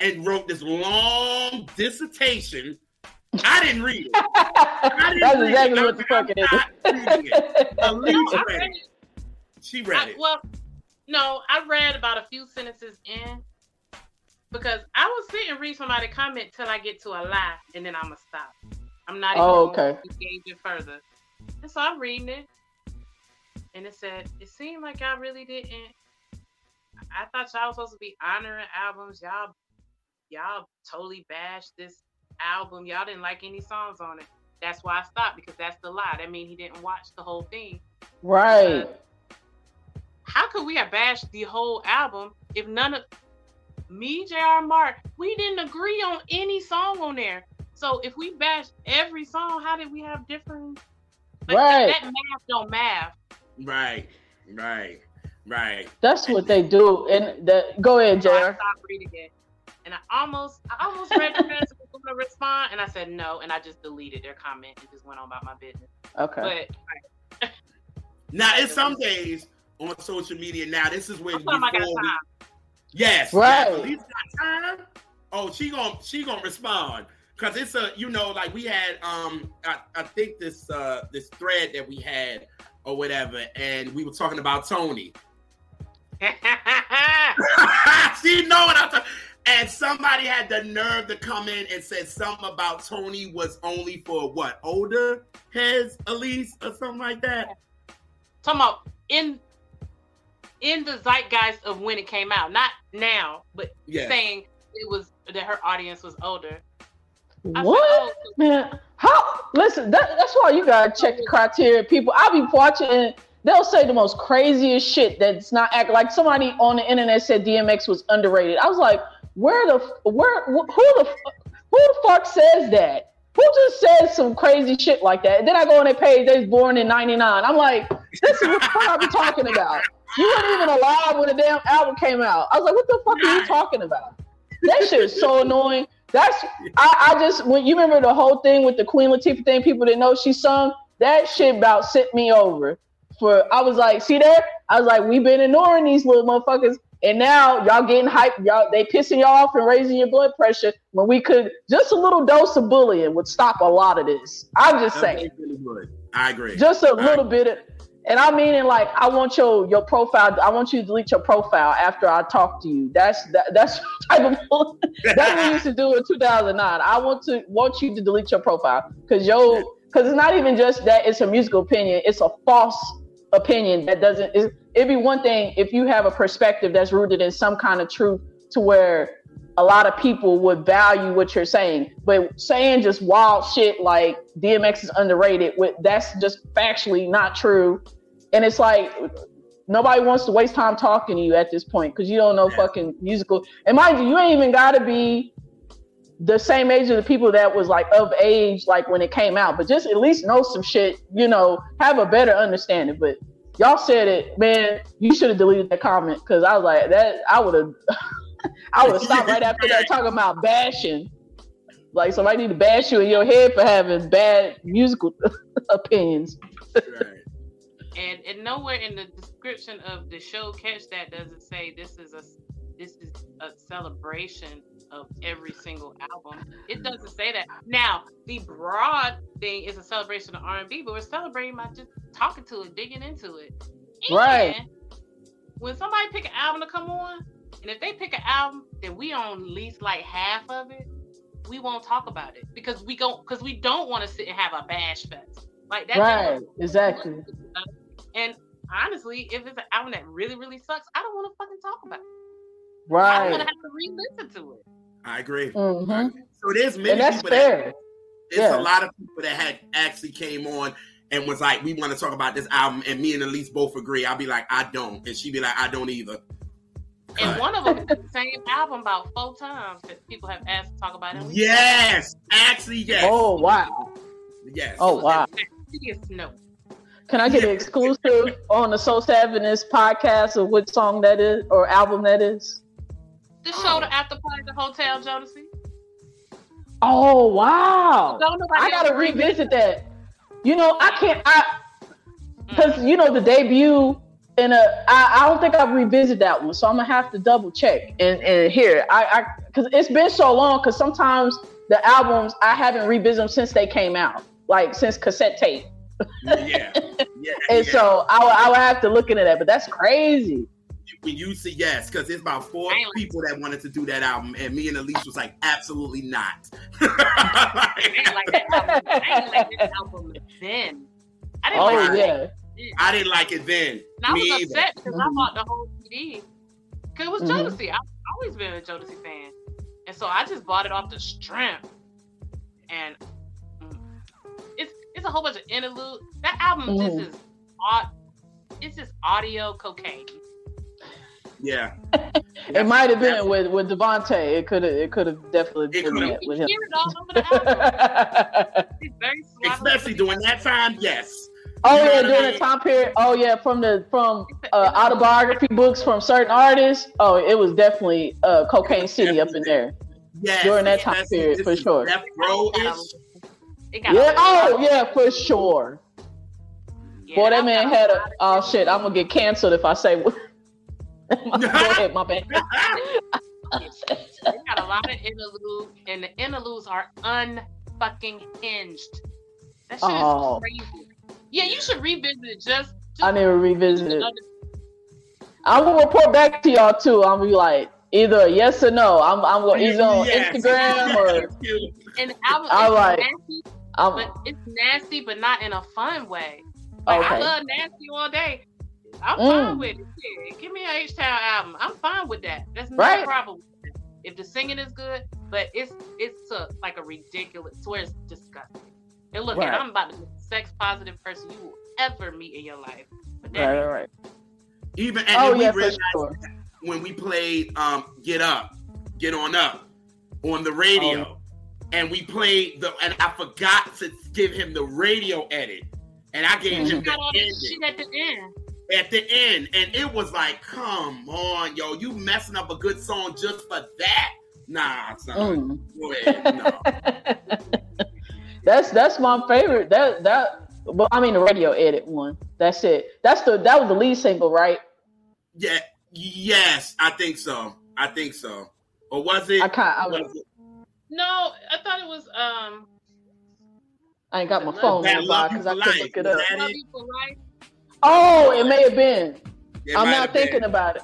and wrote this long dissertation? I didn't read it. [laughs] I didn't That's read exactly it. what the fuck I'm not reading it. is. [laughs] Alise No, read read it. She read I, it. well, no, I read about a few sentences in because I will sit and read somebody comment till I get to a lie, and then I'm gonna stop. I'm not oh, even Oh, okay. engage it further. And so I'm reading it, and it said it seemed like y'all really didn't. I thought y'all was supposed to be honoring albums. Y'all, y'all totally bashed this album. Y'all didn't like any songs on it. That's why I stopped because that's the lie. That means he didn't watch the whole thing right. how could we have bashed the whole album if none of me, JR Mark, we didn't agree on any song on there. So if we bashed every song, how did we have different like, Right. that, that math don't math. Right, right, right. That's what they do. And the go ahead, So I Jr. stopped reading it. And I almost I almost read the fans was gonna respond and I said no and I just deleted their comment and just went on about my business. Okay. But Now it's [laughs] some days on social media. Now this is when Sometimes I got before we- time. Yes, Right. yes, Lisa got time. Oh, she gonna she gonna respond because it's a you know like we had um I, I think this uh this thread that we had or whatever, and we were talking about Toni. [laughs] she know what I'm talking. And somebody had the nerve to come in and said something about Toni was only for what older heads, Alise, or something like that. Talking about in in the zeitgeist of when it came out, not now, but Yeah. saying it was that her audience was older. I said, What? oh, Man, how? Listen, that, that's why you gotta check the criteria. People, I'll be watching, and they'll say the most craziest shit that's not act like somebody on the internet said DMX was underrated. I was like, where the where who the who the fuck says that? Who just says some crazy shit like that? And then I go on their page, they was born in '99. I'm like, this is what the fuck I be talking about. You weren't even alive when the damn album came out. I was like, what the fuck are you talking about? That shit is so annoying. That's I, I just when you remember the whole thing with the Queen Latifah thing, people didn't know she sung. That shit about sent me over. For I was like, see there? I was like, we've been ignoring these little motherfuckers, and now y'all getting hyped. Y'all they pissing y'all off and raising your blood pressure when we could just a little dose of bullying would stop a lot of this. I'm just saying. I agree. just a little bit of, and I mean it like I want your your profile. I want you to delete your profile after I talk to you. That's that, that's [laughs] type of that's what we used to do in 2009. I want to want you to delete your profile because yo because it's not even just that it's a musical opinion. It's a false opinion that doesn't. It, it'd be one thing if you have a perspective that's rooted in some kind of truth to where a lot of people would value what you're saying. But saying just wild shit like DMX is underrated, with that's just factually not true. And it's like nobody wants to waste time talking to you at this point because you don't know Yeah. fucking musical. And mind you, you ain't even gotta be the same age of the people that was like of age like when it came out, but just at least know some shit, you know, have a better understanding. But y'all said it, man, you should have deleted that comment because I was like that I would have [laughs] I would have stopped right after that talking about bashing. Like somebody need to bash you in your head for having bad musical [laughs] opinions. Right. And and nowhere in the description of the show catch that does it say this is a this is a celebration of every single album. It doesn't say that. Now the broad thing is a celebration of r&b but we're celebrating by just talking to it digging into it. Right. When somebody pick an album to come on and if they pick an album that we own at least like half of it we won't talk about it because we go because we don't want to sit and have a bash fest. Like that Right, exactly. And honestly, if it's an album that really, really sucks, I don't want to fucking talk about it. Right. I'm Right. gonna have to re-listen to it. I agree. Mhm. So there's many And that's people fair. that there's Yeah. a lot of people that had actually came on and was like, we want to talk about this album, and me and Alise both agree. I'll be like, I don't, and she'd be like, I don't either. And one of them is the same album about four times that people have asked to talk about it. Yes, actually, yes, Oh wow. yes. Oh wow. Yes, no. Can I get an exclusive on the Soul Savage podcast of what song that is or album that is? The show, at the after party, the hotel, Jodeci. Oh wow. Don't nobody I gotta revisit that. You know, I can't I Mm. because you know the debut and uh, I, I don't think I've revisited that one, so I'm gonna have to double check and and here I I because it's been so long. Because sometimes the albums I haven't revisited them since they came out, like since cassette tape, yeah, yeah. [laughs] and yeah. so I would I would have to look into that. But that's crazy. when you see yes, because it's about four I people that wanted to do that album, and me and Alise was like, absolutely not. [laughs] I ain't like that album. I ain't like that album then. I didn't Oh like it. yeah, I didn't like it then. And I was either. upset because I Mhm. bought the whole CD. Because it was Mhm. Jodeci. I've always been a Jodeci fan. And so I just bought it off the strength. And it's it's a whole bunch of interlude. That album Mhm. just is odd. It's just audio cocaine. Yeah. it might have been with with DeVante. It could have it could have definitely been could've- that You with him. hear it all over the album. [laughs] It's very. Especially during that time, yes. Oh You yeah, what I during mean? the time period. Oh yeah, from the from uh, autobiography books from certain artists. Oh, it was definitely uh, Cocaine City up in there. Yes. During that time period, for sure. Death Row ish. It got Yeah. Oh yeah, for sure. Yeah, Boy, that I've man got a had a oh shit. I'm gonna get canceled if I say. Go [laughs] [laughs] ahead, my bad. They got a lot of interludes, and the interludes are unfucking hinged. That shit Oh. is crazy. Yeah, you should revisit it just. just I never revisited. it. I'm gonna report back to y'all too. I'm gonna be like either a yes or no. I'm I'm gonna either on Yes. Instagram or And the album All is right. nasty, I'm but it's nasty, but not in a fun way. Like I love nasty all day. I'm Mm. fine with it. Give me an H Town album. I'm fine with that. That's no Right. problem. with it. If the singing is good, but it's it's a, like a ridiculous. Swear it's disgusting. And look, Right. and I'm about to be the sex positive person you will ever meet in your life. But that Right, right, right. Even and Oh then yeah, we realized sure. when we played um Get Up, Get On Up on the radio. And we played the and I forgot to give him the radio edit. And I gave him got all the that shit at the end. at the end. And it was like, come on, yo, you messing up a good song just for that? Nah, son. Mm. Go ahead. [laughs] No. [laughs] that's that's my favorite. That that. Well, I mean the radio edit one. That's it. That's the that was the lead single, right? Yeah, yes, I think so. I think so. Or was it? I can't. I, was it No, I thought it was um I ain't got my phone That nearby Love because I for couldn't look it up. it? You for Life. Oh, it may have been. It I'm not have been. thinking about it.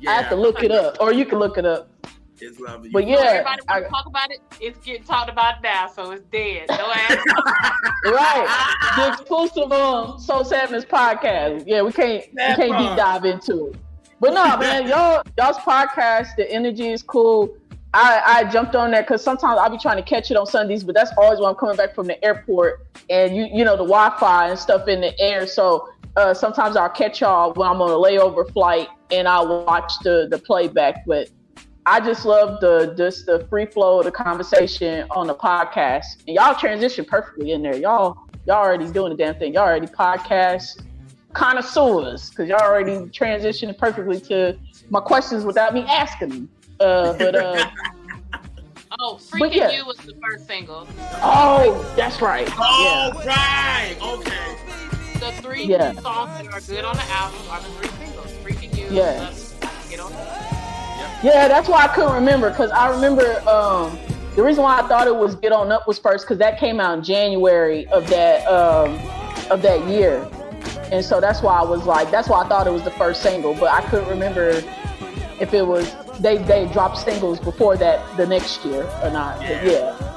Yeah, I have to look it up, or you can look it up. It's love you. But Yeah, everybody I- talk about it. It's getting talked about now, so it's dead. No ass. [laughs] [laughs] Right. The exclusive um Soul Sadness podcast. Yeah, we can't we can't deep dive into it. But no, man, y'all y'all's podcast, the energy is cool. I, I jumped on that because sometimes I'll be trying to catch it on Sundays, but that's always when I'm coming back from the airport and you you know the Wi-Fi and stuff in the air. So uh, sometimes I'll catch y'all when I'm on a layover flight and I'll watch the the playback. But I just love the just the free flow of the conversation on the podcast. And y'all transition perfectly in there. Y'all y'all already doing the damn thing. Y'all already podcast connoisseurs because y'all already transitioning perfectly to my questions without me asking them. Uh, but uh, [laughs] Oh, Freaking yeah. You was the first single. oh, that's right. Oh, right. Okay. The three Yeah. songs that are good on the album are the three singles. Freek'n You. Yeah. Love You, Get on. Yeah, yeah. That's why I couldn't remember because I remember um, the reason why I thought it was Get On Up was first because that came out in January of that um, of that year, and so that's why I was like, that's why I thought it was the first single, but I couldn't remember if it was they they dropped singles before that the next year or not. But yeah.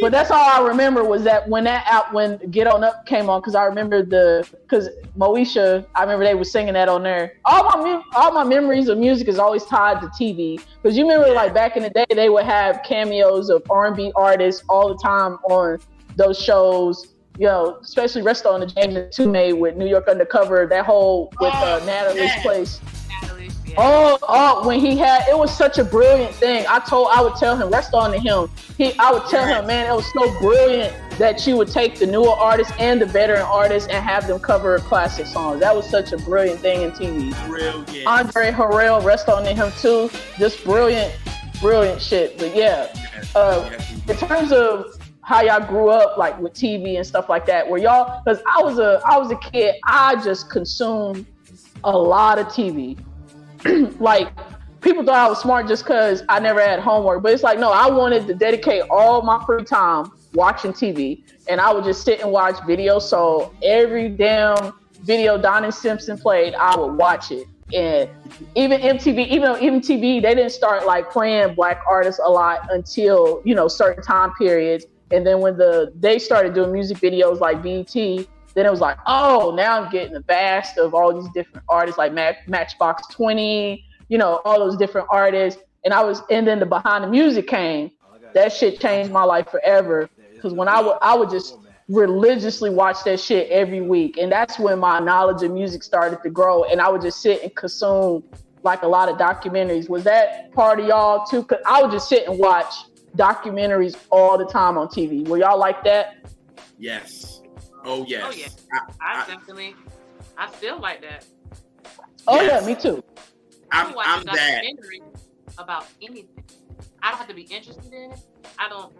But that's all I remember was that when that out when Get On Up came on because I remember the because Moesha I remember they were singing that on there. All my all my memories of music is always tied to TV because you remember like back in the day they would have cameos of R&B artists all the time on those shows. You know, especially Rest on the James and Tume with New York Undercover. That whole with uh, Oh, Natalie's yes. place. Oh, oh, when he had it was such a brilliant thing. I told I would tell him, rest on to him. He I would tell him, man, it was so brilliant that you would take the newer artists and the veteran artists and have them cover classic songs. That was such a brilliant thing in TV. Brilliant. Andre Harrell, rest on to him too. Just brilliant, brilliant shit. But yeah, uh, in terms of how y'all grew up like with TV and stuff like that, Where y'all because I was a I was a kid, I just consumed a lot of TV. [clears throat] like people thought I was smart just because I never had homework, but it's like no, I wanted to dedicate all my free time watching TV, and I would just sit and watch videos. So every damn video Donnie Simpson played, I would watch it. And even MTV, even though even TV, they didn't start like playing black artists a lot until you know certain time periods. And then when the they started doing music videos like BET, then it was like, oh, now I'm getting the vast of all these different artists like Match, Matchbox 20, you know, all those different artists. And I was, and then the behind the music came. That shit changed my life forever. Because when I would, I would just religiously watch that shit every week, and that's when my knowledge of music started to grow. And I would just sit and consume like a lot of documentaries. Was that part of y'all too? Cause I would just sit and watch documentaries all the time on TV. Were y'all like that? yes. Oh yes. Oh, yeah. I, I definitely, I still like that. Oh Yes. yeah, me too. I I'm, can watch I'm that. about anything. I don't have to be interested in it. I don't.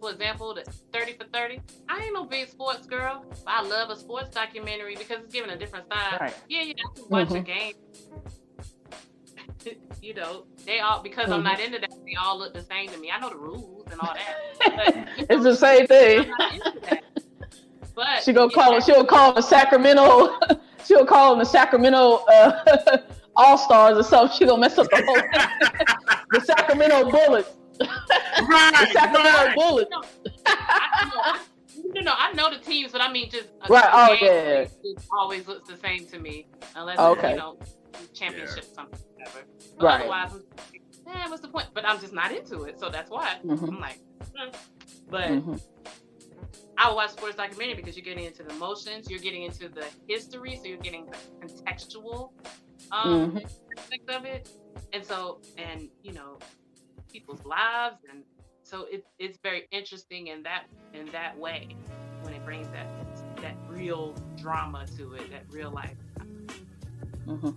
For example, the 30 for 30. I ain't no big sports girl, but I love a sports documentary because it's giving a different side. Right. Yeah, yeah, I can watch a Mhm. game. [laughs] you know, they all because I'm Mhm. not into that. They all look the same to me. I know the rules and all that. But, [laughs] It's the same thing. But She gonna call know, it. She'll call the Sacramento. [laughs] She'll call them the Sacramento uh, [laughs] All Stars or something. She gonna mess up the whole. [laughs] the Sacramento Bullets. The Right, Sacramento right. Bullets. I, know, no, no, I know the teams, but I mean just a Right, oh, game yeah. always looks the same to me, unless Okay. it's, you know championship something, whatever. But Right. Otherwise, eh, what's the point? But I'm just not into it, so that's why Mhm. I'm like. But Mhm. I would watch sports documentary because you're getting into the emotions, you're getting into the history, so you're getting the contextual um, Mhm. aspect of it, and so and you know people's lives, and so it's it's very interesting in that in that way when it brings that that real drama to it, that real life. Mhm.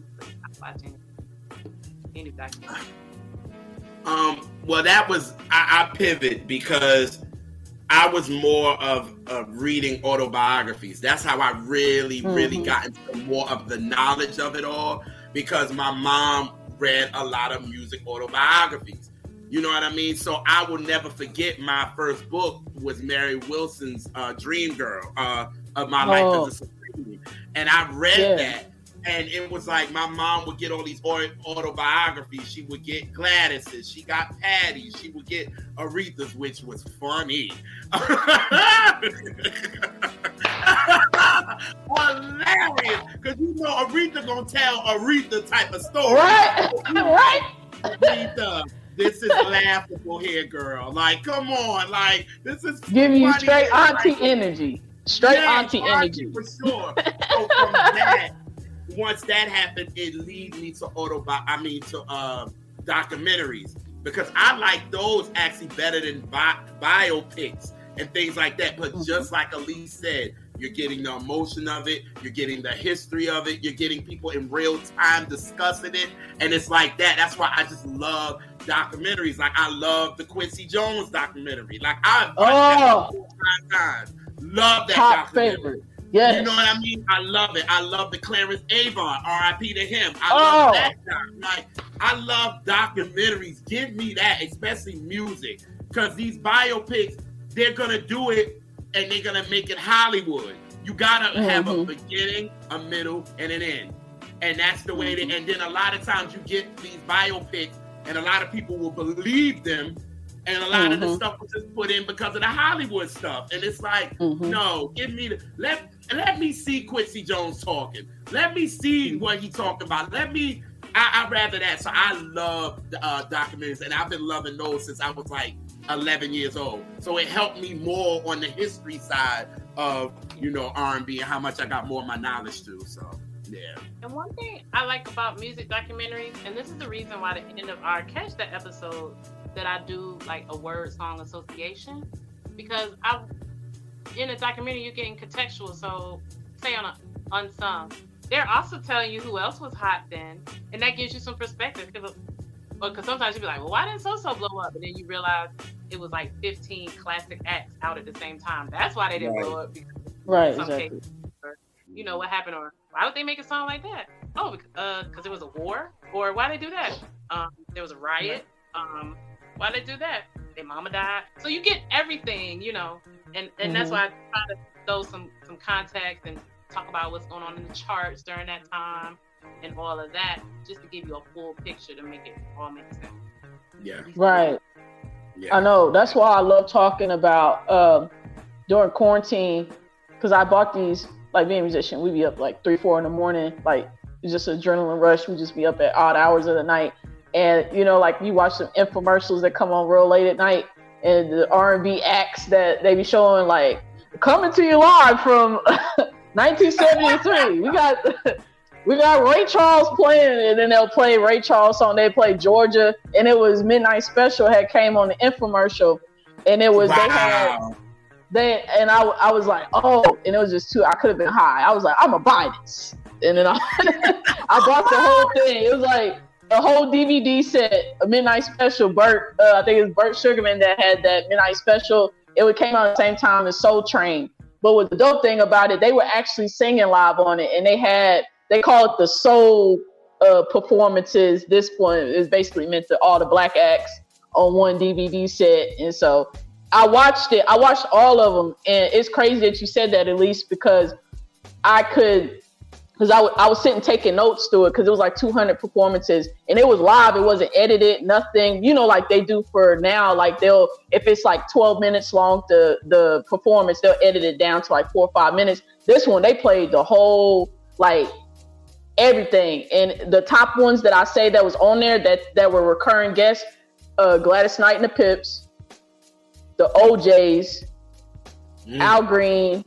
Watching any documentary. Um, well, that was I, I pivot because I was more of, of reading autobiographies. That's how I really, really Mhm. got into more of the knowledge of it all because my mom read a lot of music autobiographies. You know what I mean? So I will never forget my first book was Mary Wilson's uh, Dream Girl uh, of my Oh. life as a celebrity, and I read Yeah. that and it was like my mom would get all these autobiographies. She would get Gladys's, she got Patty's, she would get Aretha's, which was funny. [laughs] Hilarious, because you know Aretha gonna tell Aretha type of story. Right. [laughs] right. Aretha, this is laughable here, girl. Like, come on, like this is Give you straight auntie Like, energy. Straight yeah, auntie energy. for sure. So from that, once that happened, it lead me to auto. I mean to uh, documentaries because I like those actually better than bi- biopics and things like that. But Mhm. just like Alise said, you're getting the emotion of it, you're getting the history of it, you're getting people in real time discussing it, and it's like that. That's why I just love documentaries. Like I love the Quincy Jones documentary. Like I've watched that Oh. five times. Love that Top documentary. favorite. Yes. You know what I mean? I love it. I love the Clarence Avant, R.I.P. to him. I Oh. love that doc. Like, I love documentaries. Give me that, especially music. Because these biopics, they're gonna do it and they're gonna make it Hollywood. You gotta have a Mhm. beginning, a middle, and an end. And that's the way Mm-hmm. to and then a lot of times you get these biopics and a lot of people will believe them. And a lot of the Mhm. stuff was just put in because of the Hollywood stuff. And it's like, Mhm. no, give me the let let me see Quincy Jones talking. Let me see what he talking about. Let me. I, I rather that. So I love the uh, documentaries, and I've been loving those since I was like 11 years old. So it helped me more on the history side of you know R&B and how much I got more of my knowledge too. So yeah, And one thing I like about music documentaries, and this is the reason why the end of our catch that episode that I do like a word song association, because I in a documentary you're getting contextual. So say on a unsung, they're also telling you who else was hot then, and that gives you some perspective. Because because sometimes you'd be like, well, why didn't so so blow up? And then you realize it was like 15 classic acts out at the same time. That's why they didn't Right. blow up. Because Right. some Exactly. you know what happened or why would they make a song like that oh because uh, there was a war or why they do that um there was a riot um why they do that their mama died so you get everything you know and and that's Mhm. why i try to throw some some context and talk about what's going on in the charts during that time and all of that just to give you a full picture to make it all make sense yeah, Right. yeah. I know. That's why I love talking about um, during quarantine because I bought these. Like being a musician, we'd be up like three, four in the morning. Like it's just adrenaline rush. We'd just be up at odd hours of the night, and you know, like you watch some infomercials that come on real late at night, and the R and B acts that they be showing like coming to you live from [laughs] 1973. we got. [laughs] We got Ray Charles playing, and then they'll play Ray Charles song. They play Georgia, and it was Midnight Special had came on the infomercial, and it was they had they and I I was like oh, and it was just too. I could have been high. I was like I'm gonna buy this, and then I [laughs] I bought the whole thing. It was like a whole DVD set, a Midnight Special. Burt, uh, I think it was Burt Sugarman that had that Midnight Special. It came out at the same time as Soul Train, But what the dope thing about it, they were actually singing live on it, and they had they call it the soul uh, performances. This one is basically meant to all the black acts on one DVD set, and so I watched it. I watched all of them, and it's crazy that you said that at least because I could because I, w- I was sitting taking notes through it because it was like 200 performances and it was live it wasn't edited nothing you know like they do for now like they'll if it's like 12 minutes long the the performance they'll edit it down to like four or five minutes this one they played the whole like everything and the top ones that i say that was on there that that were recurring guests uh gladys knight and the pips the O'Jays Mm. al green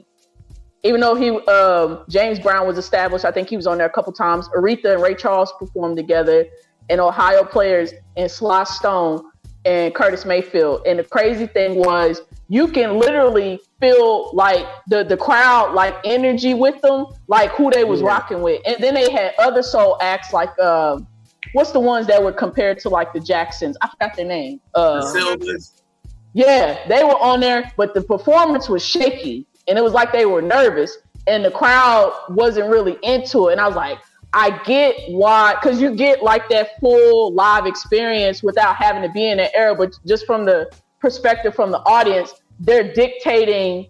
even though he um, James Brown was established, I think he was on there a couple times. Aretha and Ray Charles performed together, and Ohio players and Sly Stone and Curtis Mayfield. And the crazy thing was, you can literally feel like the the crowd like energy with them, like who they was Yeah. rocking with. And then they had other soul acts like um, what's the ones that were compared to like the Jacksons? I forgot their name. Uh, The Sylvers. yeah, they were on there, but the performance was shaky and it was like they were nervous and the crowd wasn't really into it. And I was like, I get why, because you get like that full live experience without having to be in that era, but just from the perspective from the audience, they're dictating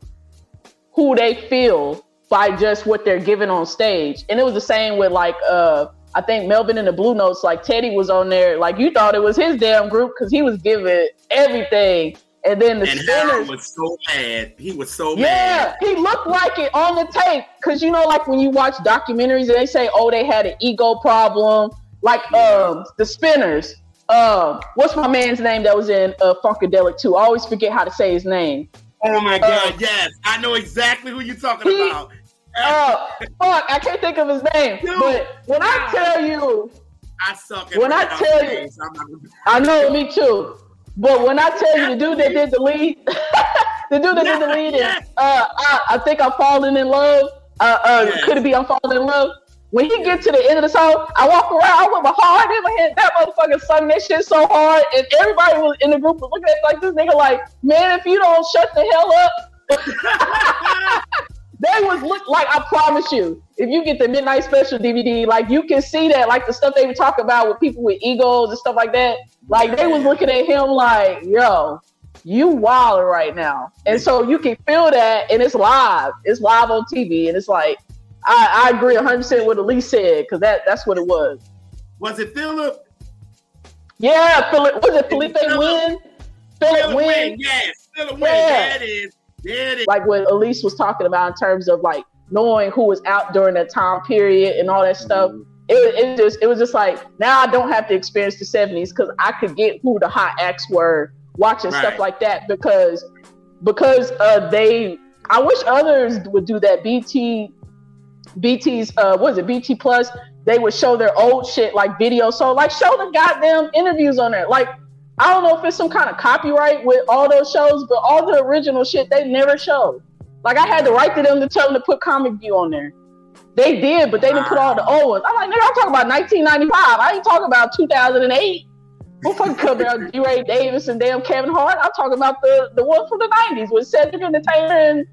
who they feel by just what they're giving on stage. And it was the same with like uh I think Melvin and the Blue Notes, like Teddy was on there, like you thought it was his damn group because he was giving everything. And then the And spinners, was so mad. He was so yeah, mad. he looked like it on the tape. Cause you know, like when you watch documentaries and they say, oh, they had an ego problem, like um the spinners. Um, what's my man's name that was in uh, Funkadelic 2? I always forget how to say his name. Oh my God, Uh, yes. I know exactly who you're talking he- about. Uh, fuck, I can't think of his name. Dude. But when I tell you, I suck at when I tell you- I'm not gonna- I know me too. But when I tell you the dude that did the lead, [laughs] the dude that did the lead, is, uh, I, I think I'm falling in love. Uh, uh, Yes. could it be I'm falling in love? When he get to the end of the song, I walk around with my heart in my head. That motherfucker sung that shit so hard, and everybody was in the group was looking at like this nigga like, man, if you don't shut the hell up, [laughs] they was look like I promise you, if you get the midnight special DVD, like you can see that, like the stuff they would talk about with people with egos and stuff like that. Like they was looking at him like, yo, you wild right now. And so you can feel that and it's live. It's live on TV. And it's like, I, I agree 100 percent with Alise said, because that, that's what it was. was it Philip? Yeah, Philip was it Felipe Philip- Wynne? Philip Philip Wynne. Wynne, yes. Philip Wynne. Yeah. It is. There it is. like what Alise was talking about in terms of like knowing who was out during that time period and all that stuff. It, it just it was just like now I don't have to experience the seventies because I could get who the hot acts were watching Right. stuff like that because because uh they I wish others would do that. BT BT's uh what is it BT Plus they would show their old shit like video so like show the goddamn interviews on there like I don't know if it's some kind of copyright with all those shows, but all the original shit they never showed. Like I had to write to them to tell them to put Comic View on there. They did, but they didn't put all the old ones. I'm like, nigga, I'm talking about 1995. I ain't talking about 2008. Who fucking come out DeRay Davis and damn Kevin Hart? I'm talking about the the one from the 90s with Cedric and the Taylor and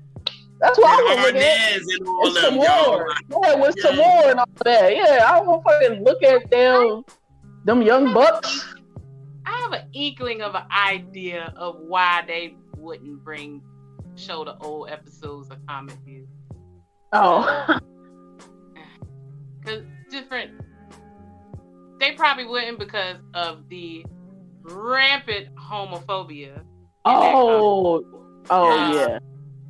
that's what I was looking at. And all It's them. Sommore. Yeah, with Sommore and all that. Yeah, I don't want to fucking look at them, them young bucks. Have an inkling of an idea of why they wouldn't bring show the old episodes of Comic View. Oh, [laughs] Cause different they probably wouldn't because of the rampant homophobia. oh, oh Yeah.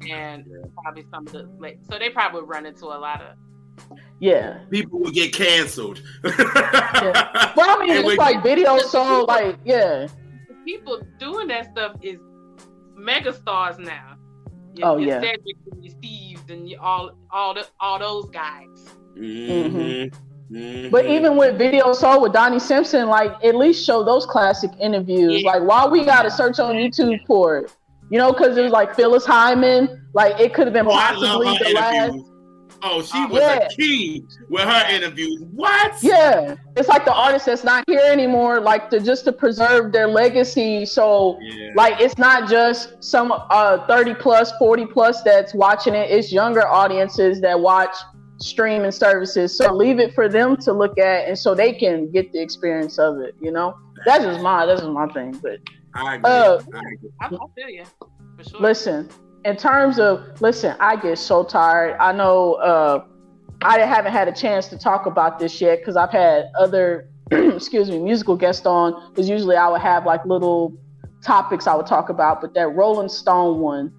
yeah, And probably some of the like so they probably would run into a lot of yeah. People would get canceled. [laughs] Well, I mean, And it's when- like video, so like, yeah. people doing that stuff is megastars now. Oh, yeah. Cedric and your Steves and all all the all those guys. Mhm. Mhm. But even with Video Soul with Donnie Simpson, like at least show those classic interviews. Yeah. Like why we gotta search on YouTube for it? You know, because it was like Phyllis Hyman. Like it could have been Oh, possibly her the last. Interviews. Oh, she was Yeah. a king with her interviews. What? Yeah, it's like the artist that's not here anymore, like to just to preserve their legacy. So, Yeah. like, it's not just some uh 30 plus, 40 plus that's watching it. It's younger audiences that watch streaming services. So leave it for them to look at, and so they can get the experience of it. You know, that's just my that's just my thing. But I agree. Uh, I agree. I, I feel you for sure. listen, in terms of listen, I get so tired. I know uh I haven't had a chance to talk about this yet because I've had other [clears throat] excuse me musical guests on because usually I would have like little topics I would talk about, but that Rolling Stone one,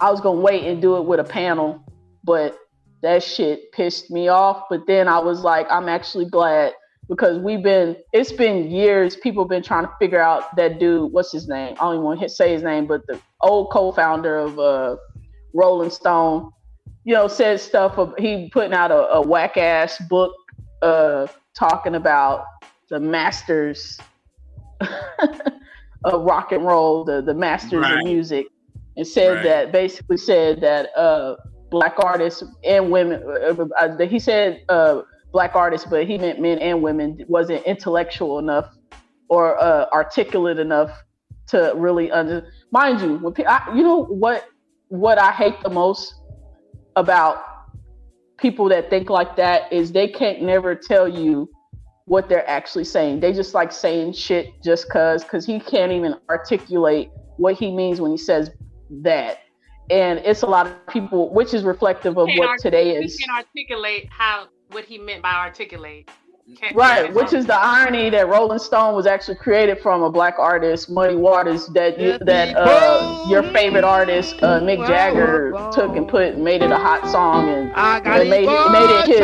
I was gonna wait and do it with a panel, but that shit pissed me off. But then I was like, I'm actually glad because we've been it's been years people been trying to figure out that dude what's his name i don't even want to say his name but the old co-founder of uh rolling stone you know said stuff of, he putting out a, a whack ass book uh talking about the masters [laughs] of rock and roll the the masters Right. of music and said Right. that basically said that uh black artists and women uh, uh, he said uh black artists, but he meant men and women, wasn't intellectual enough or uh, articulate enough to really under. Mind you, when pe- I, you know what what I hate the most about people that think like that is they can't never tell you what they're actually saying. They just like saying shit just cause cause he can't even articulate what he means when he says that. And it's a lot of people, which is reflective of what today he is. can articulate how what he meant by articulate. Can't- Right, which is the irony that Rolling Stone was actually created from a black artist, Muddy Waters, that you, that uh, your favorite artist uh, Mick Jagger took and put made it a hot song and, and made it made it his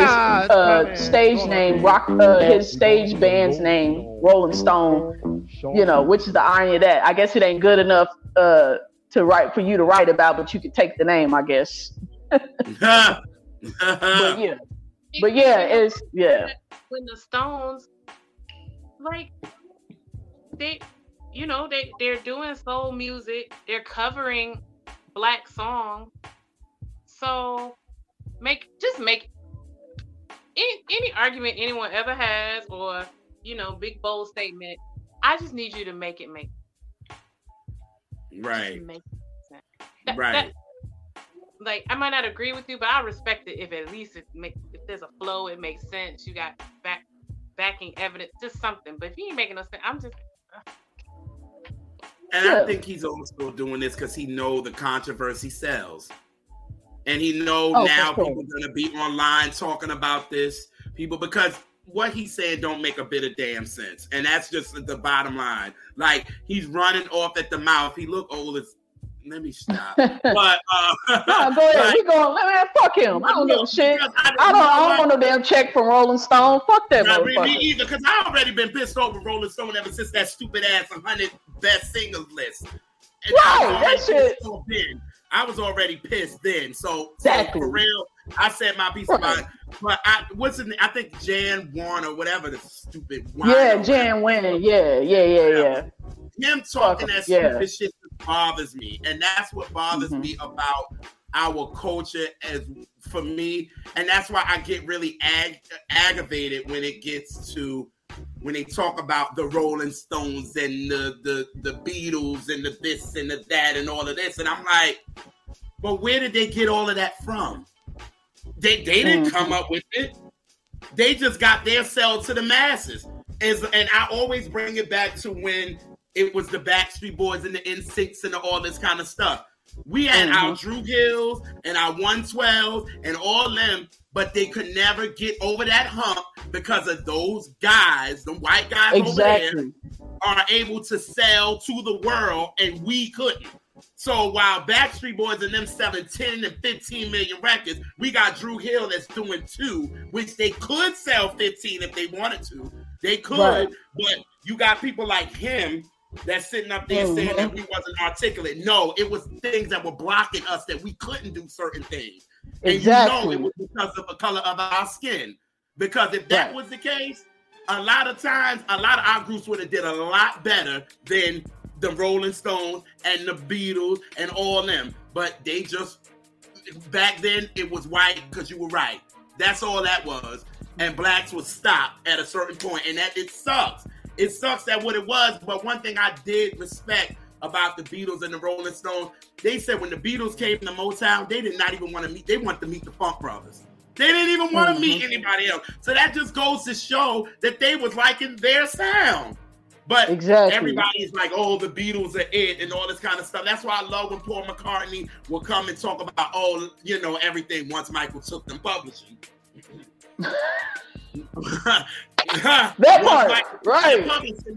uh, stage name, rock uh, his stage band's name, Rolling Stone. You know, which is the irony of that. I guess it ain't good enough uh, to write for you to write about, but you could take the name, I guess. [laughs] [laughs] But yeah, but yeah, it's yeah. when the Stones, like they, you know, they they're doing soul music. They're covering black songs. So make just make any any argument anyone ever has, or you know, big bold statement. I just need you to make it make right, make sense. That- right. that- like I might not agree with you, but I respect it if at least it make if there's a flow, it makes sense. You got back backing evidence, just something. But if you ain't making no sense, I'm just And I think he's also doing this because he know the controversy sells, and he know Oh, now sure. people gonna be online talking about this. People because what he said don't make a bit of damn sense, and that's just the bottom line. Like he's running off at the mouth. He look old as. Let me [laughs] stop. but uh, No, go ahead. [laughs] like, we going. Man, fuck him. I don't give a shit. I don't. I don't want no damn check from Rolling Stone. Fuck that Not really motherfucker. either, because I already been pissed off with Rolling Stone ever since that stupid ass 100 best singles list. And I was Right, already that shit- pissed then. I was already pissed then. So, so for real, I said my piece Right. about it. But I, what's name? I think Jan won or whatever the stupid. Yeah, Jann Wenner. Yeah, yeah, yeah, yeah. Him talking Fuck, that yeah. stupid shit bothers me, and that's what bothers Mhm. me about our culture as for me, and that's why I get really ag- aggravated when it gets to when they talk about the Rolling Stones and the the the Beatles and the this and the that and all of this, and I'm like, but where did they get all of that from? They they didn't Mhm. come up with it. They just got their sell to the masses. As, and I always bring it back to when it was the Backstreet Boys and the NSYNC and all this kind of stuff. We had Mm-hmm. our Dru Hills and our 112 and all them, but they could never get over that hump because of those guys, the white guys over there, are able to sell to the world and we couldn't. So while Backstreet Boys and them selling 10 and 15 million records, we got Dru Hill that's doing two, which they could sell 15 if they wanted to. They could, Right. but you got people like him that's sitting up there saying Mhm. that we wasn't articulate. No, it was things that were blocking us that we couldn't do certain things. And Exactly. you know it was because of the color of our skin. Because if that Right. was the case, a lot of times, a lot of our groups would have did a lot better than the Rolling Stones and the Beatles and all them. But they just back then it was white because you were right. That's all that was. And blacks would stop at a certain point, and that it sucks. It sucks that what it was. But one thing I did respect about the Beatles and the Rolling Stones, they said when the Beatles came to Motown, they did not even want to meet. They wanted to meet the Funk Brothers. They didn't even want to Mm-hmm. meet anybody else. So that just goes to show that they was liking their sound. But Exactly. everybody's like, oh, the Beatles are it and all this kind of stuff. That's why I love when Paul McCartney will come and talk about, oh, you know, everything once Michael took them publishing. [laughs] [laughs] [laughs] that part, right.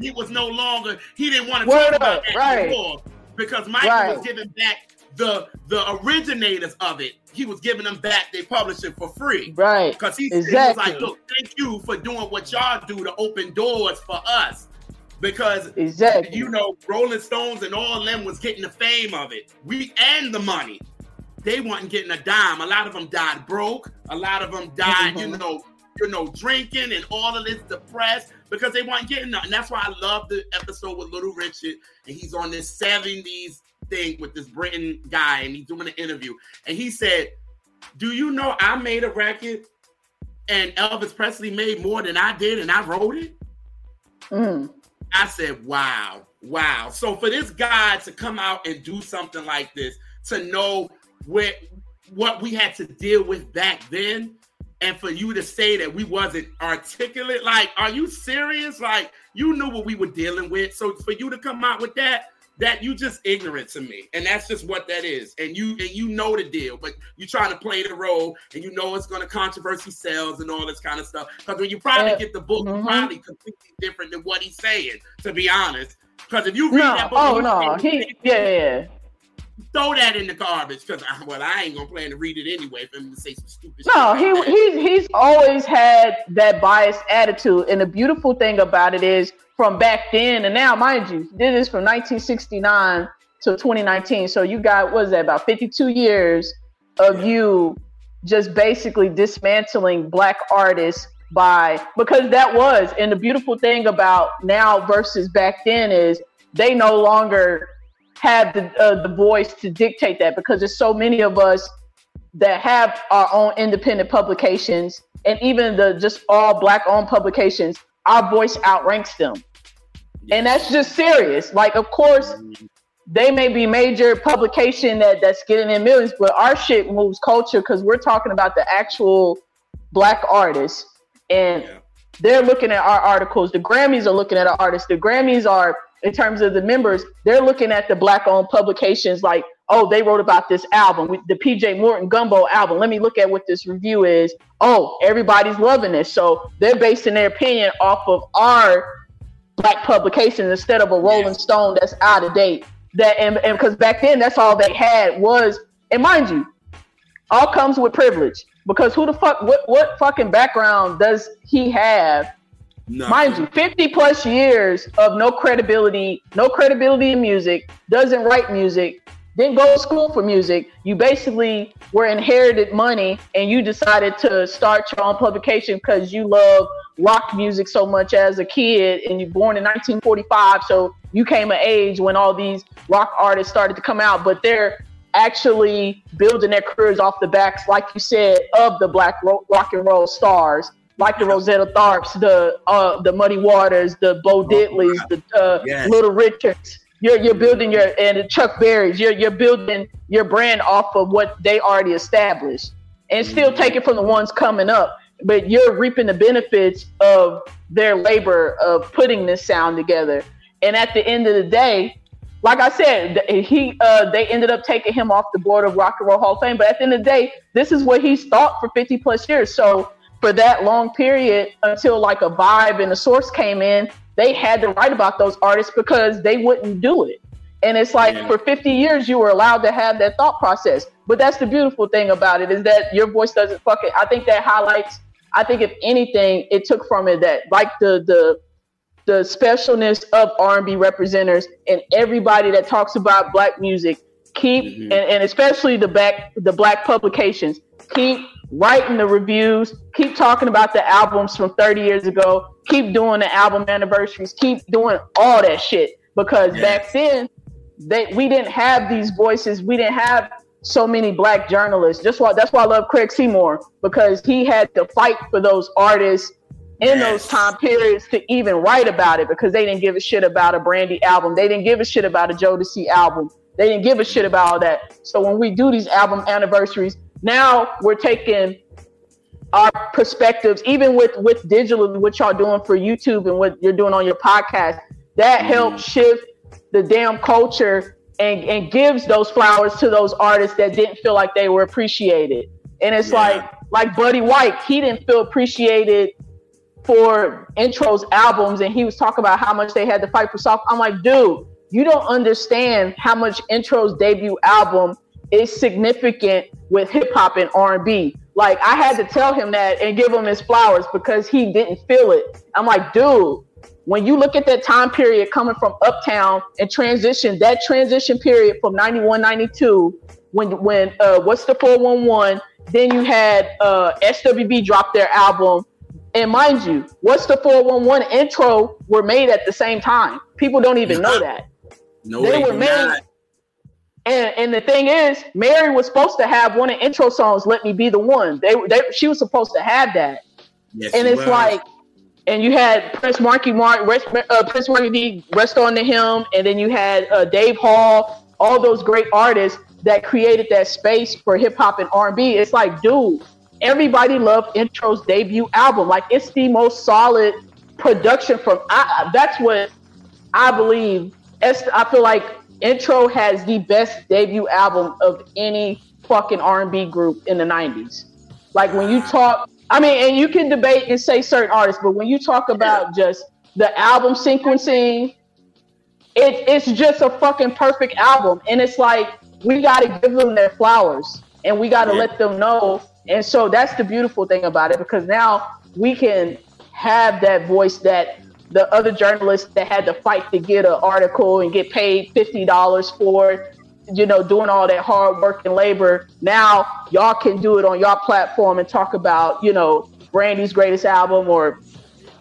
He was no longer, he didn't want to Word talk about that right. anymore because Michael Right. was giving back the the originators of it. He was giving them back their it for free. Right. Because he, Exactly. he was like, look, thank you for doing what y'all do to open doors for us. Because Exactly. you know, Rolling Stones and all them was getting the fame of it. We and the money. They wasn't getting a dime. A lot of them died broke. A lot of them died, you Mhm. know, you know, drinking and all of this depressed because they weren't getting nothing. That's why I love the episode with Little Richard, and he's on this 70s thing with this Britain guy, and he's doing an interview. And he said, Do you know I made a record and Elvis Presley made more than I did and I wrote it? Mm. I said, wow, wow. So for this guy to come out and do something like this, to know where what we had to deal with back then, and for you to say that we wasn't articulate, like, are you serious? Like, you knew what we were dealing with. So for you to come out with that, that you just ignorant to me, and that's just what that is. And you and you know the deal, but you trying to play the role, and you know it's going to controversy sales and all this kind of stuff. Because when you probably Uh, get the book, mhm. probably completely different than what he's saying. To be honest, because if you read No. that book, Oh no. you He. Yeah. Yeah. Throw that in the garbage. Because well, I ain't gonna plan to read it anyway for him to say some stupid. No, he that. he's he's always had that biased attitude, and the beautiful thing about it is from back then and now, mind you, this is from 1969 to 2019. So you got what is that about 52 years of you just basically dismantling black artists by because that was and the beautiful thing about now versus back then is they no longer have the uh, the voice to dictate that because there's so many of us that have our own independent publications and even the just all black owned publications our voice outranks them. And that's just serious. Like of course they may be major publication that that's getting in millions but our shit moves culture because we're talking about the actual black artists and Yeah. they're looking at our articles. The grammys are looking at our artists. The grammys are in terms of the members they're looking at the black owned publications like oh they wrote about this album the pj morton gumbo album. Let me look at what this review is. Oh everybody's loving this. So they're basing their opinion off of our black publications instead of a rolling stone that's out of date. That and because back then that's all they had was and mind you all comes with privilege. Because who the fuck what what fucking background does he have Mind you 50 plus years of no credibility no credibility in music doesn't write music didn't go to school for music. You basically were inherited money and you decided to start your own publication because you love rock music so much as a kid and you're born in 1945 so you came of age when all these rock artists started to come out but they're actually building their careers off the backs like you said of the black rock and roll stars like the Rosetta Tharpes, the uh, the Muddy Waters, the Bo Diddleys, the uh, Yes. Little Richards. You're you're building your and Chuck Berrys. You're you're building your brand off of what they already established, and still take it from the ones coming up. But you're reaping the benefits of their labor of putting this sound together. And at the end of the day, like I said, he uh, they ended up taking him off the board of Rock and Roll Hall of Fame. But at the end of the day, this is what he's thought for 50 plus years. So for that long period until like a vibe and a source came in, they had to write about those artists because they wouldn't do it. And it's like Yeah. for 50 years you were allowed to have that thought process. But that's the beautiful thing about it is that your voice doesn't fuck it. I think that highlights. I think if anything, it took from it that like the the the specialness of R&B Representers and everybody that talks about black music keep Mhm. and, and especially the back the black publications keep writing the reviews keep talking about the albums from 30 years ago keep doing the album anniversaries keep doing all that shit because Yes. back then they we didn't have these voices we didn't have so many black journalists. Just why that's why I love Craig Seymour because he had to fight for those artists in Yes. those time periods to even write about it because they didn't give a shit about a Brandy album. They didn't give a shit about a Jodeci album. They didn't give a shit about all that. So when we do these album anniversaries, now we're taking our perspectives, even with with digital, what y'all doing for YouTube and what you're doing on your podcast, that mm-hmm. helps shift the damn culture and and gives those flowers to those artists that didn't feel like they were appreciated. And it's Yeah. like like Buddy White, he didn't feel appreciated for Intro's albums and he was talking about how much they had to fight for soft. I'm like, dude, you don't understand how much Intro's debut album is significant with hip hop and R&B. Like I had to tell him that and give him his flowers because he didn't feel it. I'm like, dude, when you look at that time period coming from Uptown and transition, that transition period from 91, 92, when when uh, what's the 411, then you had uh, SWV drop their album. And mind you, what's the 411 Intro were made at the same time. People don't even know that. No, They they, were made- not. And and the thing is, Mary was supposed to have one of the intro songs, "Let Me Be the One." They, they she was supposed to have that, Yes, and it's was. like, and you had Prince Marky Mark, rest, uh, Prince Markie Dee, rest on to him, and then you had uh, Dave Hall, all those great artists that created that space for hip hop and R and B. It's like, dude, everybody loved Intro's debut album. Like, it's the most solid production from. I, that's what I believe. I feel like Intro has the best debut album of any fucking R and B group in the '90s. Like when you talk, I mean, and you can debate and say certain artists, but when you talk about just the album sequencing, it, it's just a fucking perfect album. And it's like we got to give them their flowers and we got to Yeah. let them know. And so that's the beautiful thing about it because now we can have that voice that the other journalists that had to fight to get an article and get paid fifty dollars for you know, doing all that hard work and labor. Now y'all can do it on your platform and talk about, you know, Brandy's greatest album or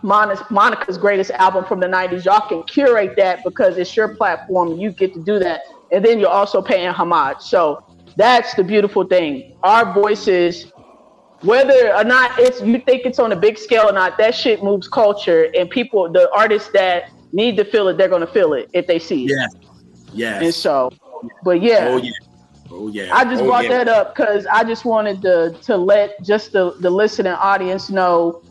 Monica's greatest album from the 90s. Y'all can curate that because it's your platform you get to do that. And then you're also paying homage. So that's the beautiful thing. Our voices, whether or not it's you think it's on a big scale or not, that shit moves culture and people, the artists that need to feel it, they're gonna feel it if they see it. Yes. Yes. And so, but yeah. Oh yeah. Oh yeah. I just oh, brought yeah. that up because I just wanted to to let just the, the listening audience know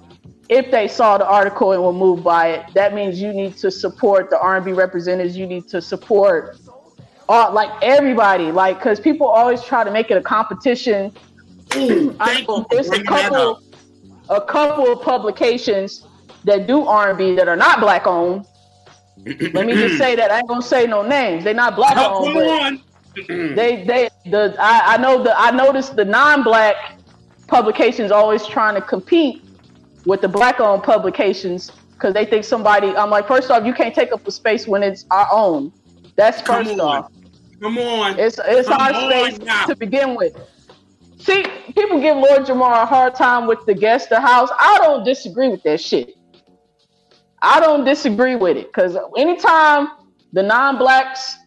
if they saw the article and were moved by it, that means you need to support the R&B Representers. You need to support all like everybody, like because people always try to make it a competition. I Thank know you for there's a couple, a couple of publications that do R&B that are not black owned. Let me just say that I ain't gonna say no names. They're not black owned. come on. they they the I, I know the I noticed the non-black publications always trying to compete with the black-owned publications because they think somebody. I'm like, first off, you can't take up the space when it's our own. That's first on. off. Come on. It's it's Come our space now. to begin with. See, people give Lord Jamar a hard time with the guest the house. I don't disagree with that shit. I don't disagree with it because anytime the non-blacks,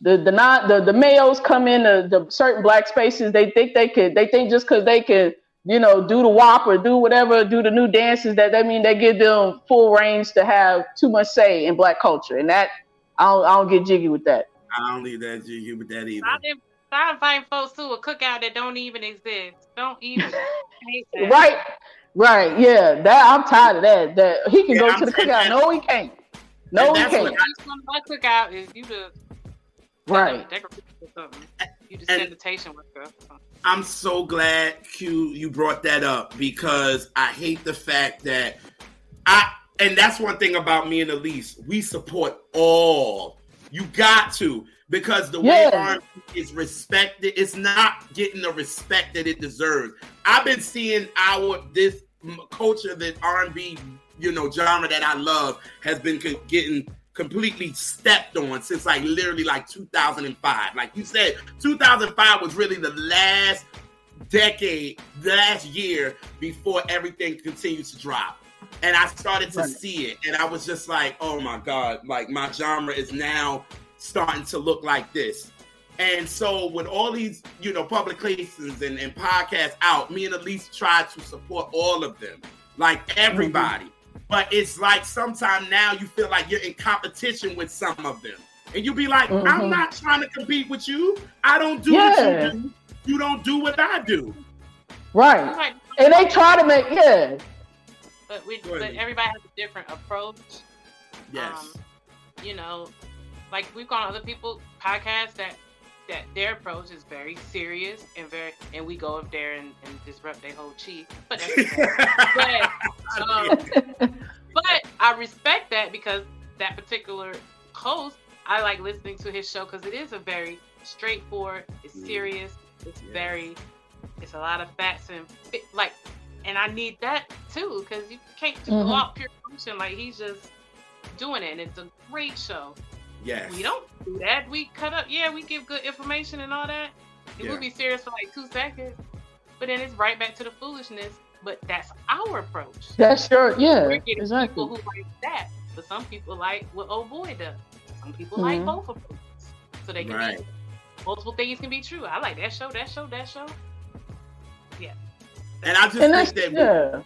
the the non the, the males come in the, the certain black spaces, they think they could they think just because they can you know do the wop or do whatever do the new dances that that mean they give them full range to have too much say in black culture, and that I don't I don't get jiggy with that. I don't leave that jiggy with that either. Stop, in- stop inviting folks to a cookout that don't even exist. Don't even. [laughs] Right, right, yeah. That I'm tired of that. That he can Yeah, go I'm to the saying cookout. that- No, he can't. No, And he can't. what Least one of my cookout is you the Right. decorator or something. You the And- sanitation worker. I'm so glad Q you brought that up because I hate the fact that I and that's one thing about me and Alise. We support all. You got to because the way R&B is respected, it's not getting the respect that it deserves. I've been seeing our this culture that R&B, you know, genre that I love has been co- getting completely stepped on since like literally like 2005. Like you said, 2005 was really the last decade, last year before everything continues to drop. And I started to Right. see it, and I was just like, "Oh my god!" Like my genre is now starting to look like this. And so with all these, you know, publications and, and podcasts out, me and Alise try to support all of them, like everybody. But it's like sometimes now you feel like you're in competition with some of them. And you be like, I'm Mhm. not trying to compete with you. I don't do Yeah. what you do. You don't do what I do. Right. Like, And they try to make yeah. but we, but everybody has a different approach. Yes. Um, you know, like we've gone on other people podcasts that that their approach is very serious and very, and we go up there and, and disrupt their whole chi. But [laughs] but, um, [laughs] but I respect that because that particular host, I like listening to his show because it is a very straightforward. It's Mm. serious. It's Yes. very. It's a lot of facts and like, and I need that too because you can't just Mhm. go out pure emotion like he's just doing it. And it's a great show. Yes. We don't do that. We cut up. Yeah, we give good information and all that. It Yeah. would be serious for like two seconds, but then it's right back to the foolishness. But that's our approach. That's your yeah, We're getting exactly. people who like that, but some people like what old boy does. Some people like Mhm. both of them, so they can Right. be multiple things can be true. I like that show, that show, that show. Yeah. And I just And think that yeah.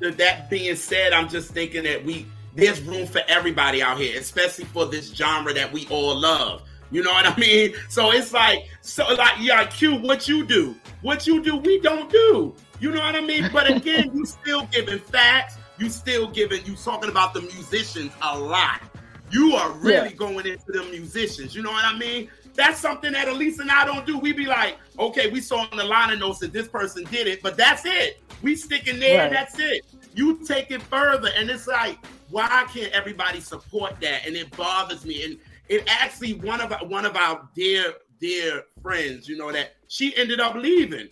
with that being said, I'm just thinking that we there's room for everybody out here, especially for this genre that we all love. You know what I [laughs] mean? So it's like, so like, yeah, Q, what you do, what you do, we don't do. You know what I mean? But again, you still giving facts. You still giving. You talking about the musicians a lot. You are really Yeah. going into the musicians. You know what I mean? That's something that Alise and I don't do. We be like, okay, we saw in the liner notes that this person did it, but that's it. We stick in there, Right. that's it. You take it further, and it's like, why can't everybody support that? And it bothers me. And it actually one of our, one of our dear dear friends, you know that she ended up leaving.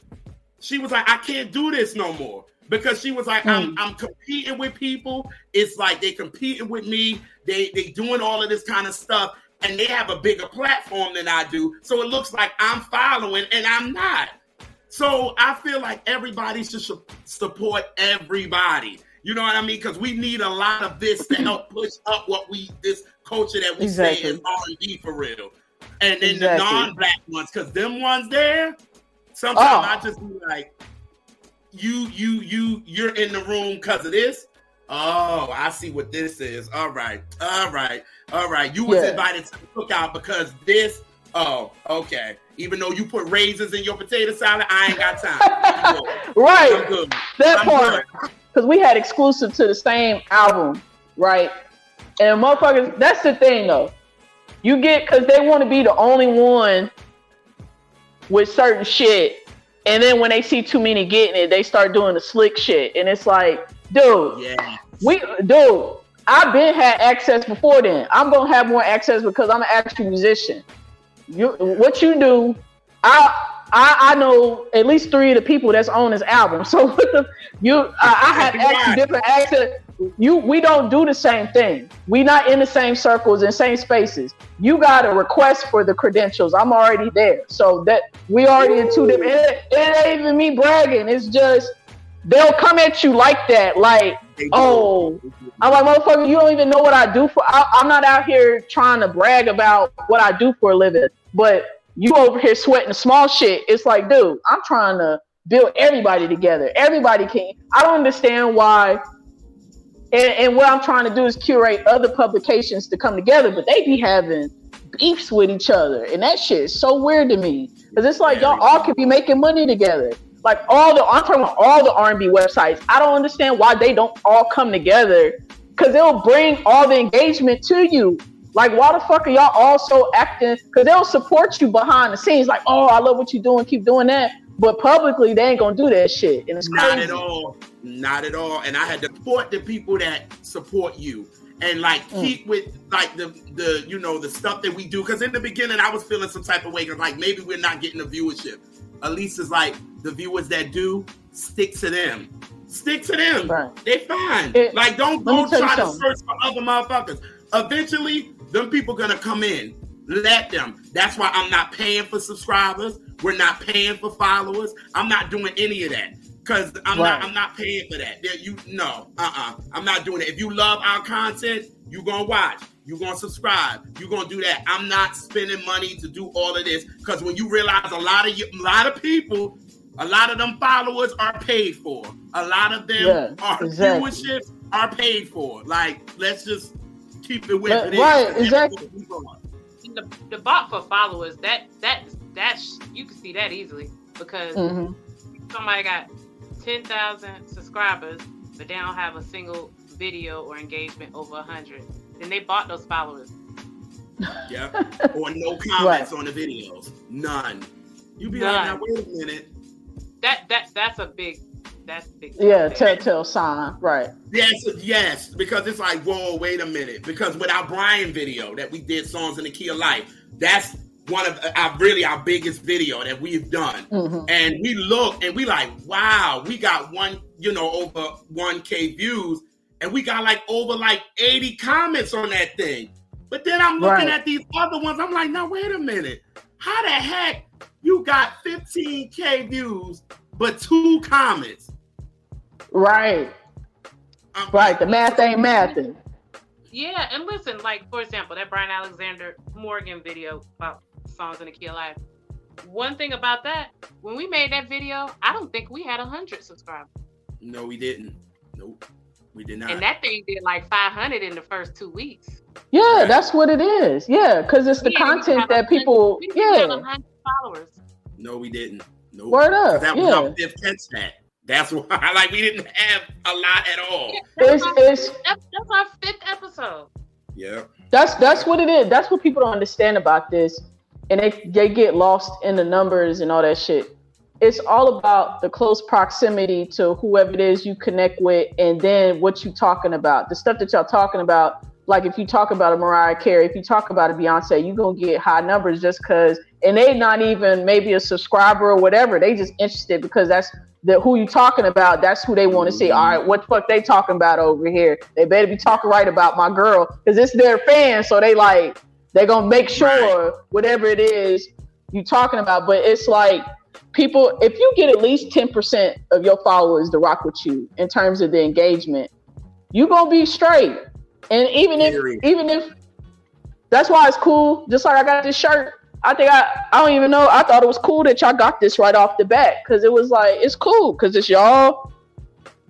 She was like, I can't do this no more because she was like, I'm hmm. I'm competing with people. It's like they competing with me. They they doing all of this kind of stuff, and they have a bigger platform than I do. So it looks like I'm following, and I'm not. So I feel like everybody should su- support everybody. You know what I mean? Because we need a lot of this to help [clears throat] push up what we this culture that we say is R and B for real. And then Exactly. the non-black ones, because them ones there, sometimes Oh. I just be like, you, you, you, you're in the room because of this. Oh, I see what this is. All right, all right, all right. You was Yeah. invited to the cookout because this. Oh, okay. Even though you put raisins in your potato salad, I ain't got time. [laughs] I'm. I'm right. That I'm part. Because we had exclusive to the same album, right? And motherfuckers, that's the thing though. You get because they want to be the only one with certain shit. And then when they see too many getting it, they start doing the slick shit. And it's like, dude, Yeah. we dude, I've been had access before then. I'm gonna have more access because I'm an actual musician. You what you do, I I, I know at least three of the people that's on this album. So what [laughs] the you I, I have actually different access. You we don't do the same thing. We not in the same circles and same spaces. You got a request for the credentials. I'm already there. So that we already in two different it, it ain't even me bragging. It's just they'll come at you like that, like. Oh, I'm like, motherfucker, you don't even know what I do for. I, I'm not out here trying to brag about what I do for a living, but you over here sweating small shit. It's like, dude, I'm trying to build everybody together. Everybody can. I don't understand why. And, and what I'm trying to do is curate other publications to come together, but they be having beefs with each other, and that shit is so weird to me. Because it's like y'all all could be making money together. Like all the, I'm talking about all the R&B websites. I don't understand why they don't all come together. Because it'll bring all the engagement to you. Like, why the fuck are y'all all so acting? Because they'll support you behind the scenes. Like, oh, I love what you're doing. Keep doing that. But publicly, they ain't gonna do that shit, and it's Not crazy. at all. Not at all. And I had to support the people that support you and like Mm. keep with like the the you know the stuff that we do. Because in the beginning, I was feeling some type of way. 'cause, like maybe we're not getting the viewership. Alise is like the viewers that do stick to them. Stick to them. Right. They fine. It- like don't go try to search for other motherfuckers. Eventually, them people gonna come in. Let them. That's why I'm not paying for subscribers. We're not paying for followers. I'm not doing any of that. Cause I'm Right. not I'm not paying for that. That you no, uh-uh. I'm not doing it. If you love our content, you gonna watch. You're gonna subscribe. You're gonna do that. I'm not spending money to do all of this because when you realize a lot of you, a lot of people, a lot of them followers are paid for. A lot of them Yeah, are exactly. viewerships are paid for. Like, let's just keep it with But- it. is. right, exactly. Keep the, the bot for followers that that that's you can see that easily because hmm somebody got 10,000 subscribers but they don't have a single video or engagement over 100 then they bought those followers Yeah. [laughs] or no comments on the videos. None. You be like, now wait a minute. that that that's a big that's big Yeah, thing. telltale sign. Right. Yes, yes, because it's like, whoa, wait a minute. Because with our Brian video that we did, Songs in the Key of Life, that's one of our really our biggest video that we've done. hmm And we look and we like, wow, we got one, you know, over 1K views, and we got like over like 80 comments on that thing. But then I'm looking Right. at these other ones, I'm like, now wait a minute. How the heck you got 15K views but two comments? Right. I'm Right. The math ain't mathing. yeah and listen like for example that brian alexander morgan video about songs in the key of life one thing about that when we made that video i don't think we had 100 subscribers No, we didn't. Nope. We did not. and that thing did like 500 in the first two weeks Yeah, that's what it is. Yeah, because it's the We content that people. we didn't have Yeah. 100 followers No, we didn't. Nope. Word up. That was Yeah. our fifth catch that. That's [laughs] why like we didn't have a lot at all. That's, It's our, it's that's, that's our fifth episode Yeah. that's that's what it is. That's what people don't understand about this, and they they get lost in the numbers and all that shit. It's all about the close proximity to whoever it is you connect with, and then what you talking about. The stuff that y'all talking about. Like if you talk about a Mariah Carey, if you talk about a Beyonce, you gonna get high numbers just cause, and they not even maybe a subscriber or whatever. They just interested because that's the who you talking about. That's who they want to see. All right, what the fuck they talking about over here? They better be talking right about my girl because it's their fans. So they like they gonna make sure whatever it is you talking about. But it's like people, if you get at least ten percent of your followers to rock with you in terms of the engagement, you're gonna be straight. And even if Period. even if that's why it's cool. Just like I got this shirt. I think I I don't even know. I thought it was cool that y'all got this right off the bat because it was like it's cool because it's y'all.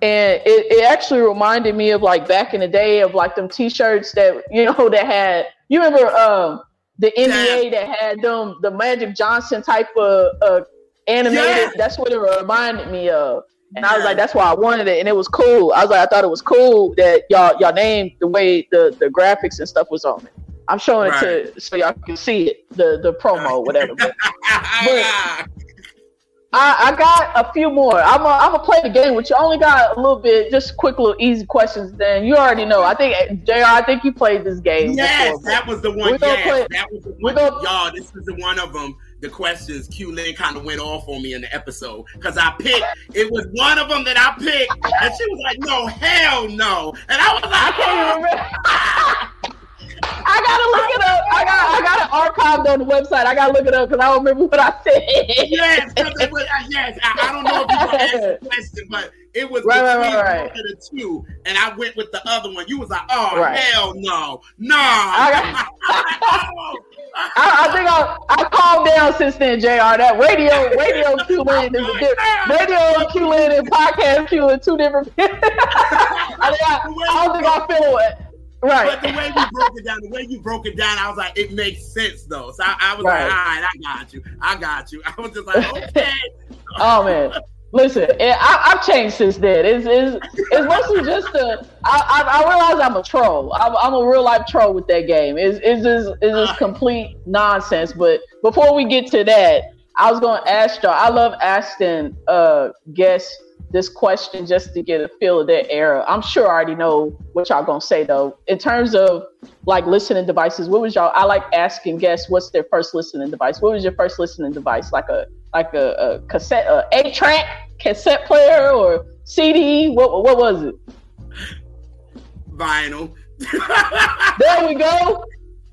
And it, it actually reminded me of like back in the day of like them t-shirts that you know [laughs] that had you remember um the NBA that had them the Magic Johnson type of uh, animated. Yeah. That's what it reminded me of. And I was like, that's why I wanted it, and it was cool. I was like, I thought it was cool that y'all y'all named the way the the graphics and stuff was on it. I'm showing it to so y'all can see it, the the promo, [laughs] whatever. But [laughs] I, I got a few more. I'm gonna play the game with you. I only got a little bit, just quick little easy questions. Then you already know. I think Jr. I think you played this game. yes, before, that was the one. We're gonna Yes, play- that was the one. gonna- Y'all, this is the one of them. The questions Q Lynn kind of went off on me in the episode because I picked. It was one of them that I picked, and she was like, "No, hell no," and I was like, I can't remember. [laughs] I gotta look it up. I got I got it archived on the website. I gotta look it up because I don't remember what I said. Yes, 'cause it was, uh, yes. I, I don't know if you gonna ask the [laughs] question, but it was Right, right, between right, right. one of the two, and I went with the other one. You was like, "Oh Right. hell no, no." I [laughs] I, I think I I calmed down since then, Jr. That radio radio [laughs] Q Lynn is a different radio Q Lynn and podcast Q Lynn two different. [laughs] I, think I, I don't think I feel it. Right. But the way you broke it down, the way you broke it down, I was like, it makes sense though. So I, I was Right. like, all right, I got you, I got you. [laughs] I was just like, okay, Oh man. Listen, I, I've changed since then. It's, it's, it's mostly just a. I, I, I realize I'm a troll. I'm, I'm a real life troll with that game. It's, it's just it's just complete nonsense. But before we get to that, I was going to ask y'all. I love asking uh guests this question just to get a feel of their era. I'm sure I already know what y'all gonna say though. In terms of like listening devices, what was y'all? I like asking guests what's their first listening device. What was your first listening device? Like a like a, a cassette, a eight track cassette player or CD? What what was it? vinyl. [laughs] There we go.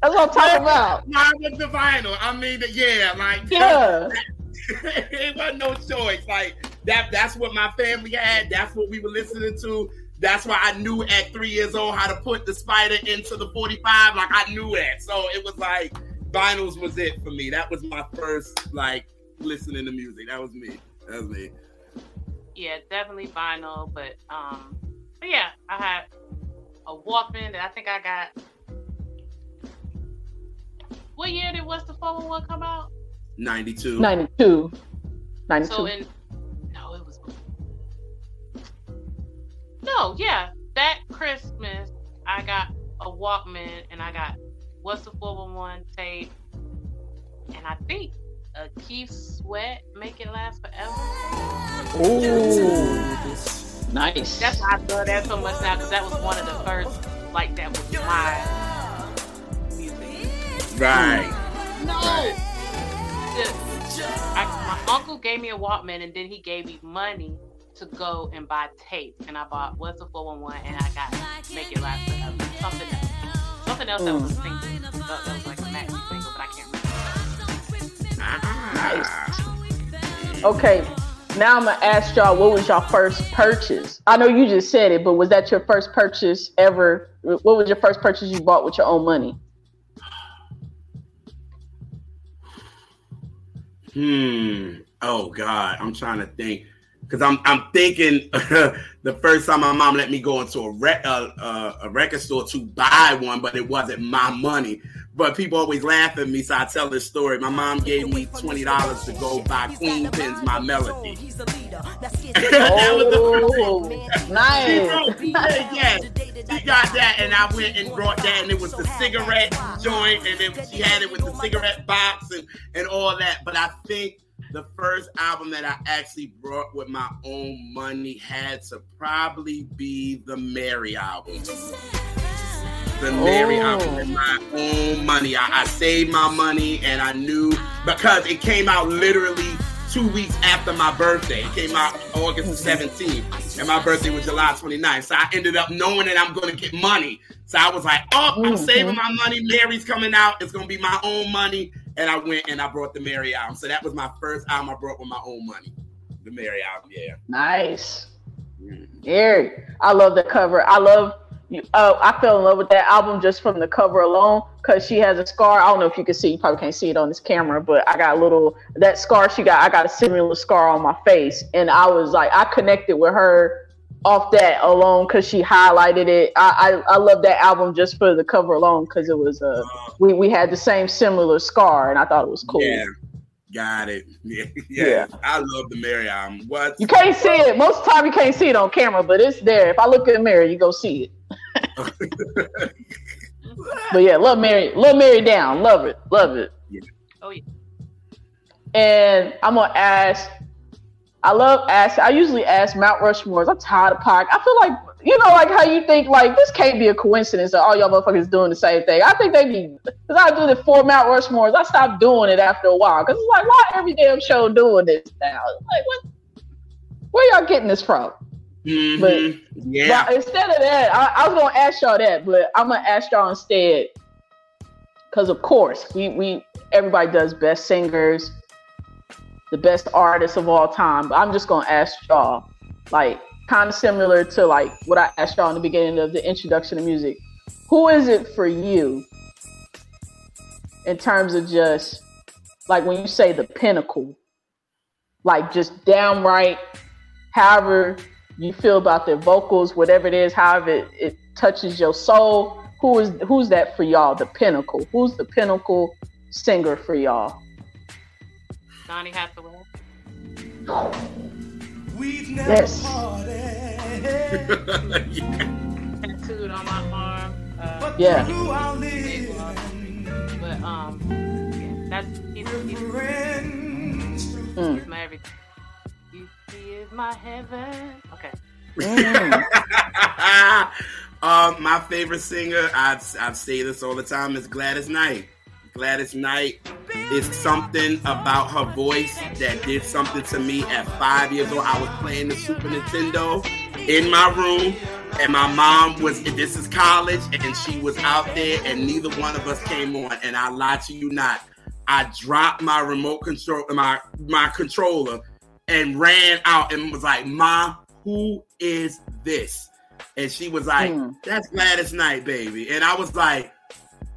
That's what I'm talking about. Mine was the vinyl. I mean, yeah, like Yeah. [laughs] it wasn't no choice. Like that. That's what my family had. That's what we were listening to. That's why I knew at three years old how to put the spider into the 45. Like I knew that. So it was like vinyls was it for me. That was my first like listening to music. That was me. That was me. Yeah, definitely vinyl, but um, but yeah, I had a Walkman that I think I got. What year did What's the 411 come out? 92. 92. 92. So in no, yeah. That Christmas, I got a Walkman and I got What's the 411 tape, and I think a Keith Sweat Make It Last Forever. Ooh. Nice. That's why I love that so much now because that was one of the first like that was my music. Right. No. I, my uncle gave me a Walkman and then he gave me money to go and buy tape. And I bought What's the 411 and I got Make It Last Forever. Something else. Something else that was a single. That, that was like a maxi single, but I can't remember. Nice. Okay. Now I'm gonna ask y'all what was your first purchase? I know you just said it, but was that your first purchase ever? What was your first purchase you bought with your own money? Hmm. Oh God, I'm trying to think because I'm I'm thinking [laughs] the first time my mom let me go into a rec, uh, uh, a record store to buy one, but it wasn't my money. But people always laugh at me, so I tell this story. My mom gave me twenty dollars to go buy Queen Pen's, my melody. [laughs] Oh, [laughs] She nice. wrote- she said, yes, she got that, and I went and brought that, and it was the cigarette joint, and then she had it with the cigarette box and, and all that. But I think the first album that I actually brought with my own money had to probably be the Mary album. The Mary Oh. album with my own money. I, I saved my money, and I knew because it came out literally two weeks after my birthday. It came out August 17th, and my birthday was July 29th. So I ended up knowing that I'm going to get money. So I was like, oh, I'm Mhm. saving my money. Mary's coming out. It's going to be my own money. And I went and I brought the Mary album. So that was my first album I brought with my own money. The Mary album, yeah. Nice. Eric, I love the cover. I love you. Uh, I fell in love with that album just from the cover alone because she has a scar. I don't know if you can see. You probably can't see it on this camera, but I got a little that scar she got. I got a similar scar on my face, and I was like, I connected with her off that alone because she highlighted it. I, I I love that album just for the cover alone because it was uh we we had the same similar scar, and I thought it was cool. Yeah. Got it. Yeah. [laughs] yeah. Yeah. I love the Mary album. What? You can't see it. Most of the time you can't see it on camera, but it's there. If I look in the mirror, you go see it. [laughs] But yeah, love Mary, love Mary down, love it, love it. Oh yeah. And I'm gonna ask. I love ask. I usually ask Mount Rushmore's. I'm tired of Pac. I feel like you know, like how you think like this can't be a coincidence that all y'all motherfuckers doing the same thing. I think they be because I do the four Mount Rushmore's. I stopped doing it after a while because it's like why every damn show doing this now? Like what? Where y'all getting this from? Mhm. yeah. But instead of that, I, I was gonna ask y'all that, but I'm gonna ask y'all instead, because of course we we everybody does best singers, the best artists of all time. But I'm just gonna ask y'all, like kind of similar to like what I asked y'all in the beginning of the introduction to music. Who is it for you in terms of just like when you say the pinnacle, like just downright, however you feel about their vocals, whatever it is, however it, it touches your soul. Who is who's that for y'all? The pinnacle. Who's the pinnacle singer for y'all? Donny Hathaway. We've never Yes. parted. yeah. [laughs] Tattooed on my arm. Uh, Yeah. through our big living, one. But um, yeah, that's he's, he's, friends through Mm. he's my everything. He, he is my heaven. Okay. Mm. um, [laughs] my favorite singer, I I say this all the time, is Gladys Knight. Gladys Knight is something about her voice that did something to me at five years old. I was playing the Super Nintendo in my room, and my mom was. This is college, and she was out there, and neither one of us came on. And I lie to you not, I dropped my remote control, my my controller, and ran out and was like, "Ma, who is this?" and she was like, Mm. "That's Gladys Knight, baby," and I was like.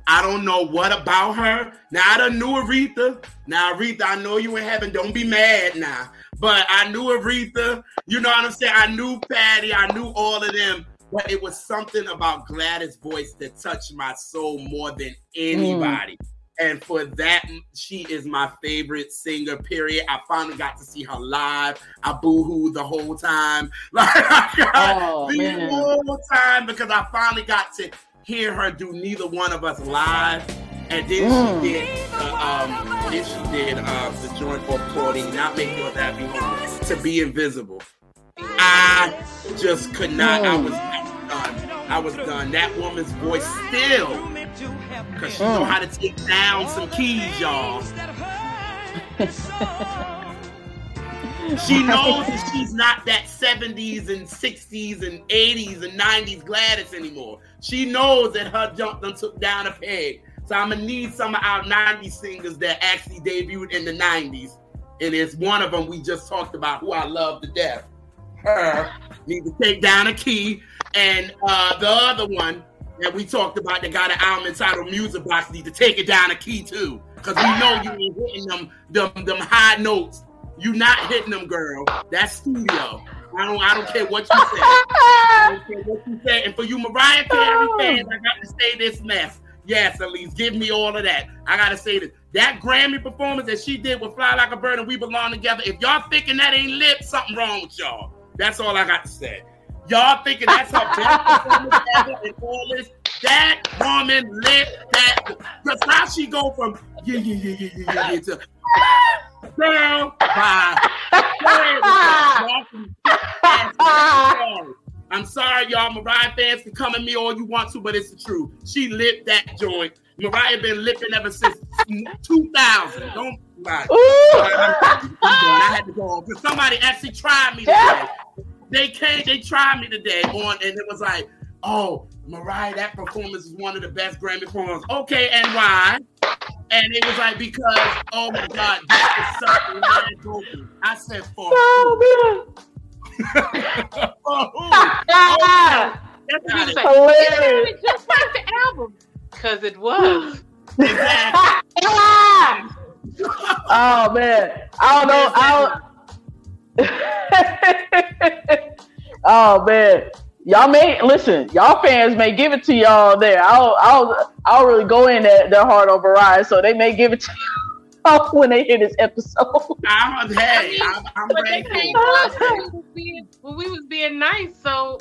I don't know what about her. Now I done knew Aretha. Now Aretha, I know you in heaven. Don't be mad now. But I knew Aretha. You know what I'm saying? I knew Patti. I knew all of them. But it was something about Gladys' voice that touched my soul more than hmm. anybody. And for that, she is my favorite singer, period. I finally got to see her live. I boo-hooed the whole time. [laughs] Like I got Oh, the man. whole time because I finally got to hear her do neither one of us live. And then Mm. she did, uh, um, then she did uh, the joint for Claudine, not make yours happy, to be invisible. I just could not. I was done. I was done. That woman's voice still, because she know Mm. how to take down some keys, y'all. [laughs] She knows that she's not that 70s and 60s and 80s and 90s Gladys anymore. She knows that her jump done took down a peg. So I'm gonna need some of our 90s singers that actually debuted in the 90s. And it's one of them we just talked about who I love to death. Her [laughs] need to take down a key. And uh, the other one that we talked about that got an album entitled Music Box need to take it down a key too. Cause we know you ain't hitting them, them, them high notes you not hitting them, girl. That's studio. I don't. I don't care what you say. I don't care what you say. And for you, Mariah Carey oh. fans, I got to say this mess. Yes, at least give me all of that. I gotta say this. That Grammy performance that she did with Fly Like a Bird and We Belong Together. If y'all thinking that ain't lit, something wrong with y'all. That's all I got to say. Y'all thinking that's her best [laughs] performance ever and all this. That woman lit that. Because how she go from yeah, yeah, yeah, yeah, yeah, yeah, to girl. [laughs] I'm sorry, y'all. Mariah fans can come at me all you want to, but it's the truth. She lit that joint. Mariah been lipping ever since 2000. Don't lie. Ooh. I'm done. I had to go because somebody actually tried me today. They came, they tried me today on, and it was like, oh, Mariah, that performance is one of the best Grammy performances. Okay, and why? And it was like because, oh my God, that is such a mad vocal. I said for Oh, man. who? [laughs] for who? [laughs] That's You not it. say, hilarious. Just like the album. Because it was. Exactly. [laughs] Ah! oh man, I don't know. I don't... oh man, y'all may listen. Y'all fans may give it to y'all there. I'll I'll I'll really go in that their heart over rise, so they may give it to [laughs] y'all when they hear this episode. [laughs] I'm, hey, I'm, I'm But they ready came for to it. us when we was being, we was being nice. So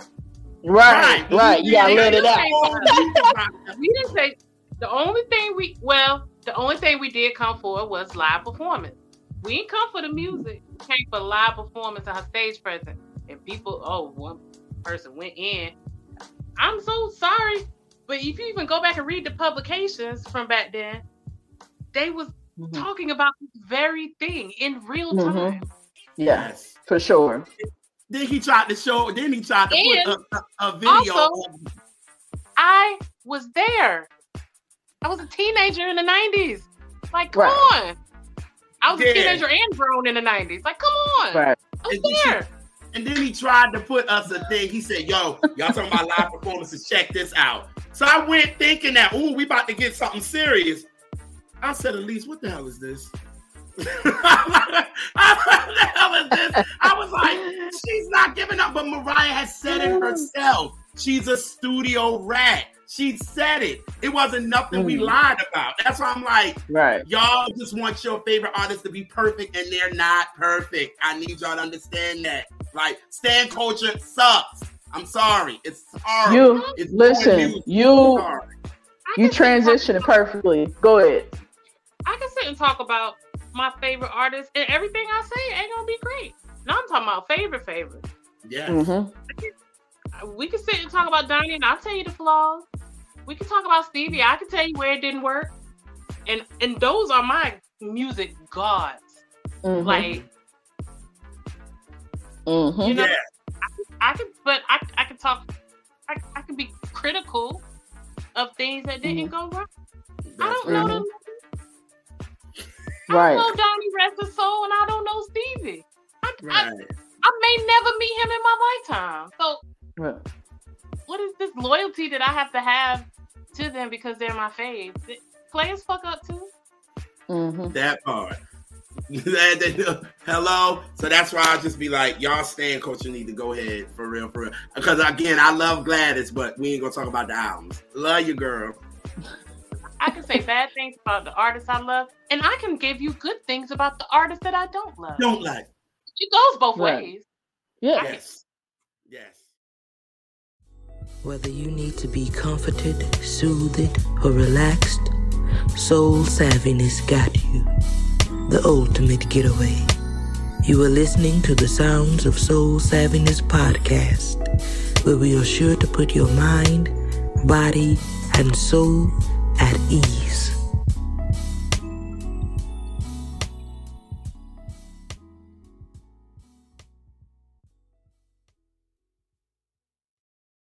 right, right. You gotta let it out. [laughs] out. we didn't say the only thing we well, the only thing we did come for was live performance. We didn't come for the music. We came for live performance and her stage presence. And people, oh, one person went in. I'm so sorry. But if you even go back and read the publications from back then, they was Mhm. talking about this very thing in real Mhm. time. Yeah, Yes. for sure. Then he tried to show. Then he tried to And put a, a, a video. also- of- I was there. I was a teenager in the 90s. Like, come Right. on. I was Yeah. a teenager and grown in the 90s. Like, come on. Right. I was And there. And then he tried to put us a thing. He said, "Yo, y'all talking about live performances? Check this out." So I went thinking that, "Ooh, we about to get something serious." I said, "Alise, what the hell is this?" [laughs] what the hell is this? I was like, "She's not giving up," but Mariah has said it herself. She's a studio rat. She said it. It wasn't nothing we Mm. lied about. That's why I'm like, Right. Y'all just want your favorite artists to be perfect, and they're not perfect. I need y'all to understand that. Like, stan culture sucks. I'm sorry. It's horrible. You It's listen. ruined. You you can sit and talk- transitioned perfectly. Go ahead. I can sit and talk about my favorite artists, and everything I say ain't gonna be great. No, I'm talking about favorite favorite. Yeah. Mm-hmm. We can sit and talk about Donny, and I'll tell you the flaws. We can talk about Stevie. I can tell you where it didn't work, and and those are my music gods. Mm-hmm. Like mm-hmm. you know, Yeah. I could, but I I could talk. I I could be critical of things that didn't go right. I don't right. know them. I don't know Donny rest his soul, and I don't know Stevie. I, I, Right. I may never meet him in my lifetime. So Right. this loyalty that I have to have to them because they're my faves. Players fuck up too. hmm That part. That- [laughs] that- Hello. So that's why I'll just be like, y'all stan culture need to go ahead for real, for real. Because again, I love Gladys, but we ain't gonna talk about the albums. Love you, girl. I can say bad things about the artists I love, and I can give you good things about the artists that I don't love. Don't like. It goes both Right. ways. Yeah. Yes. Yes. Whether you need to be comforted, soothed, or relaxed, Soul Savviness got you. The ultimate getaway. You are listening to the Sounds of Soul Savviness podcast, where we are sure to put your mind, body, and soul at ease.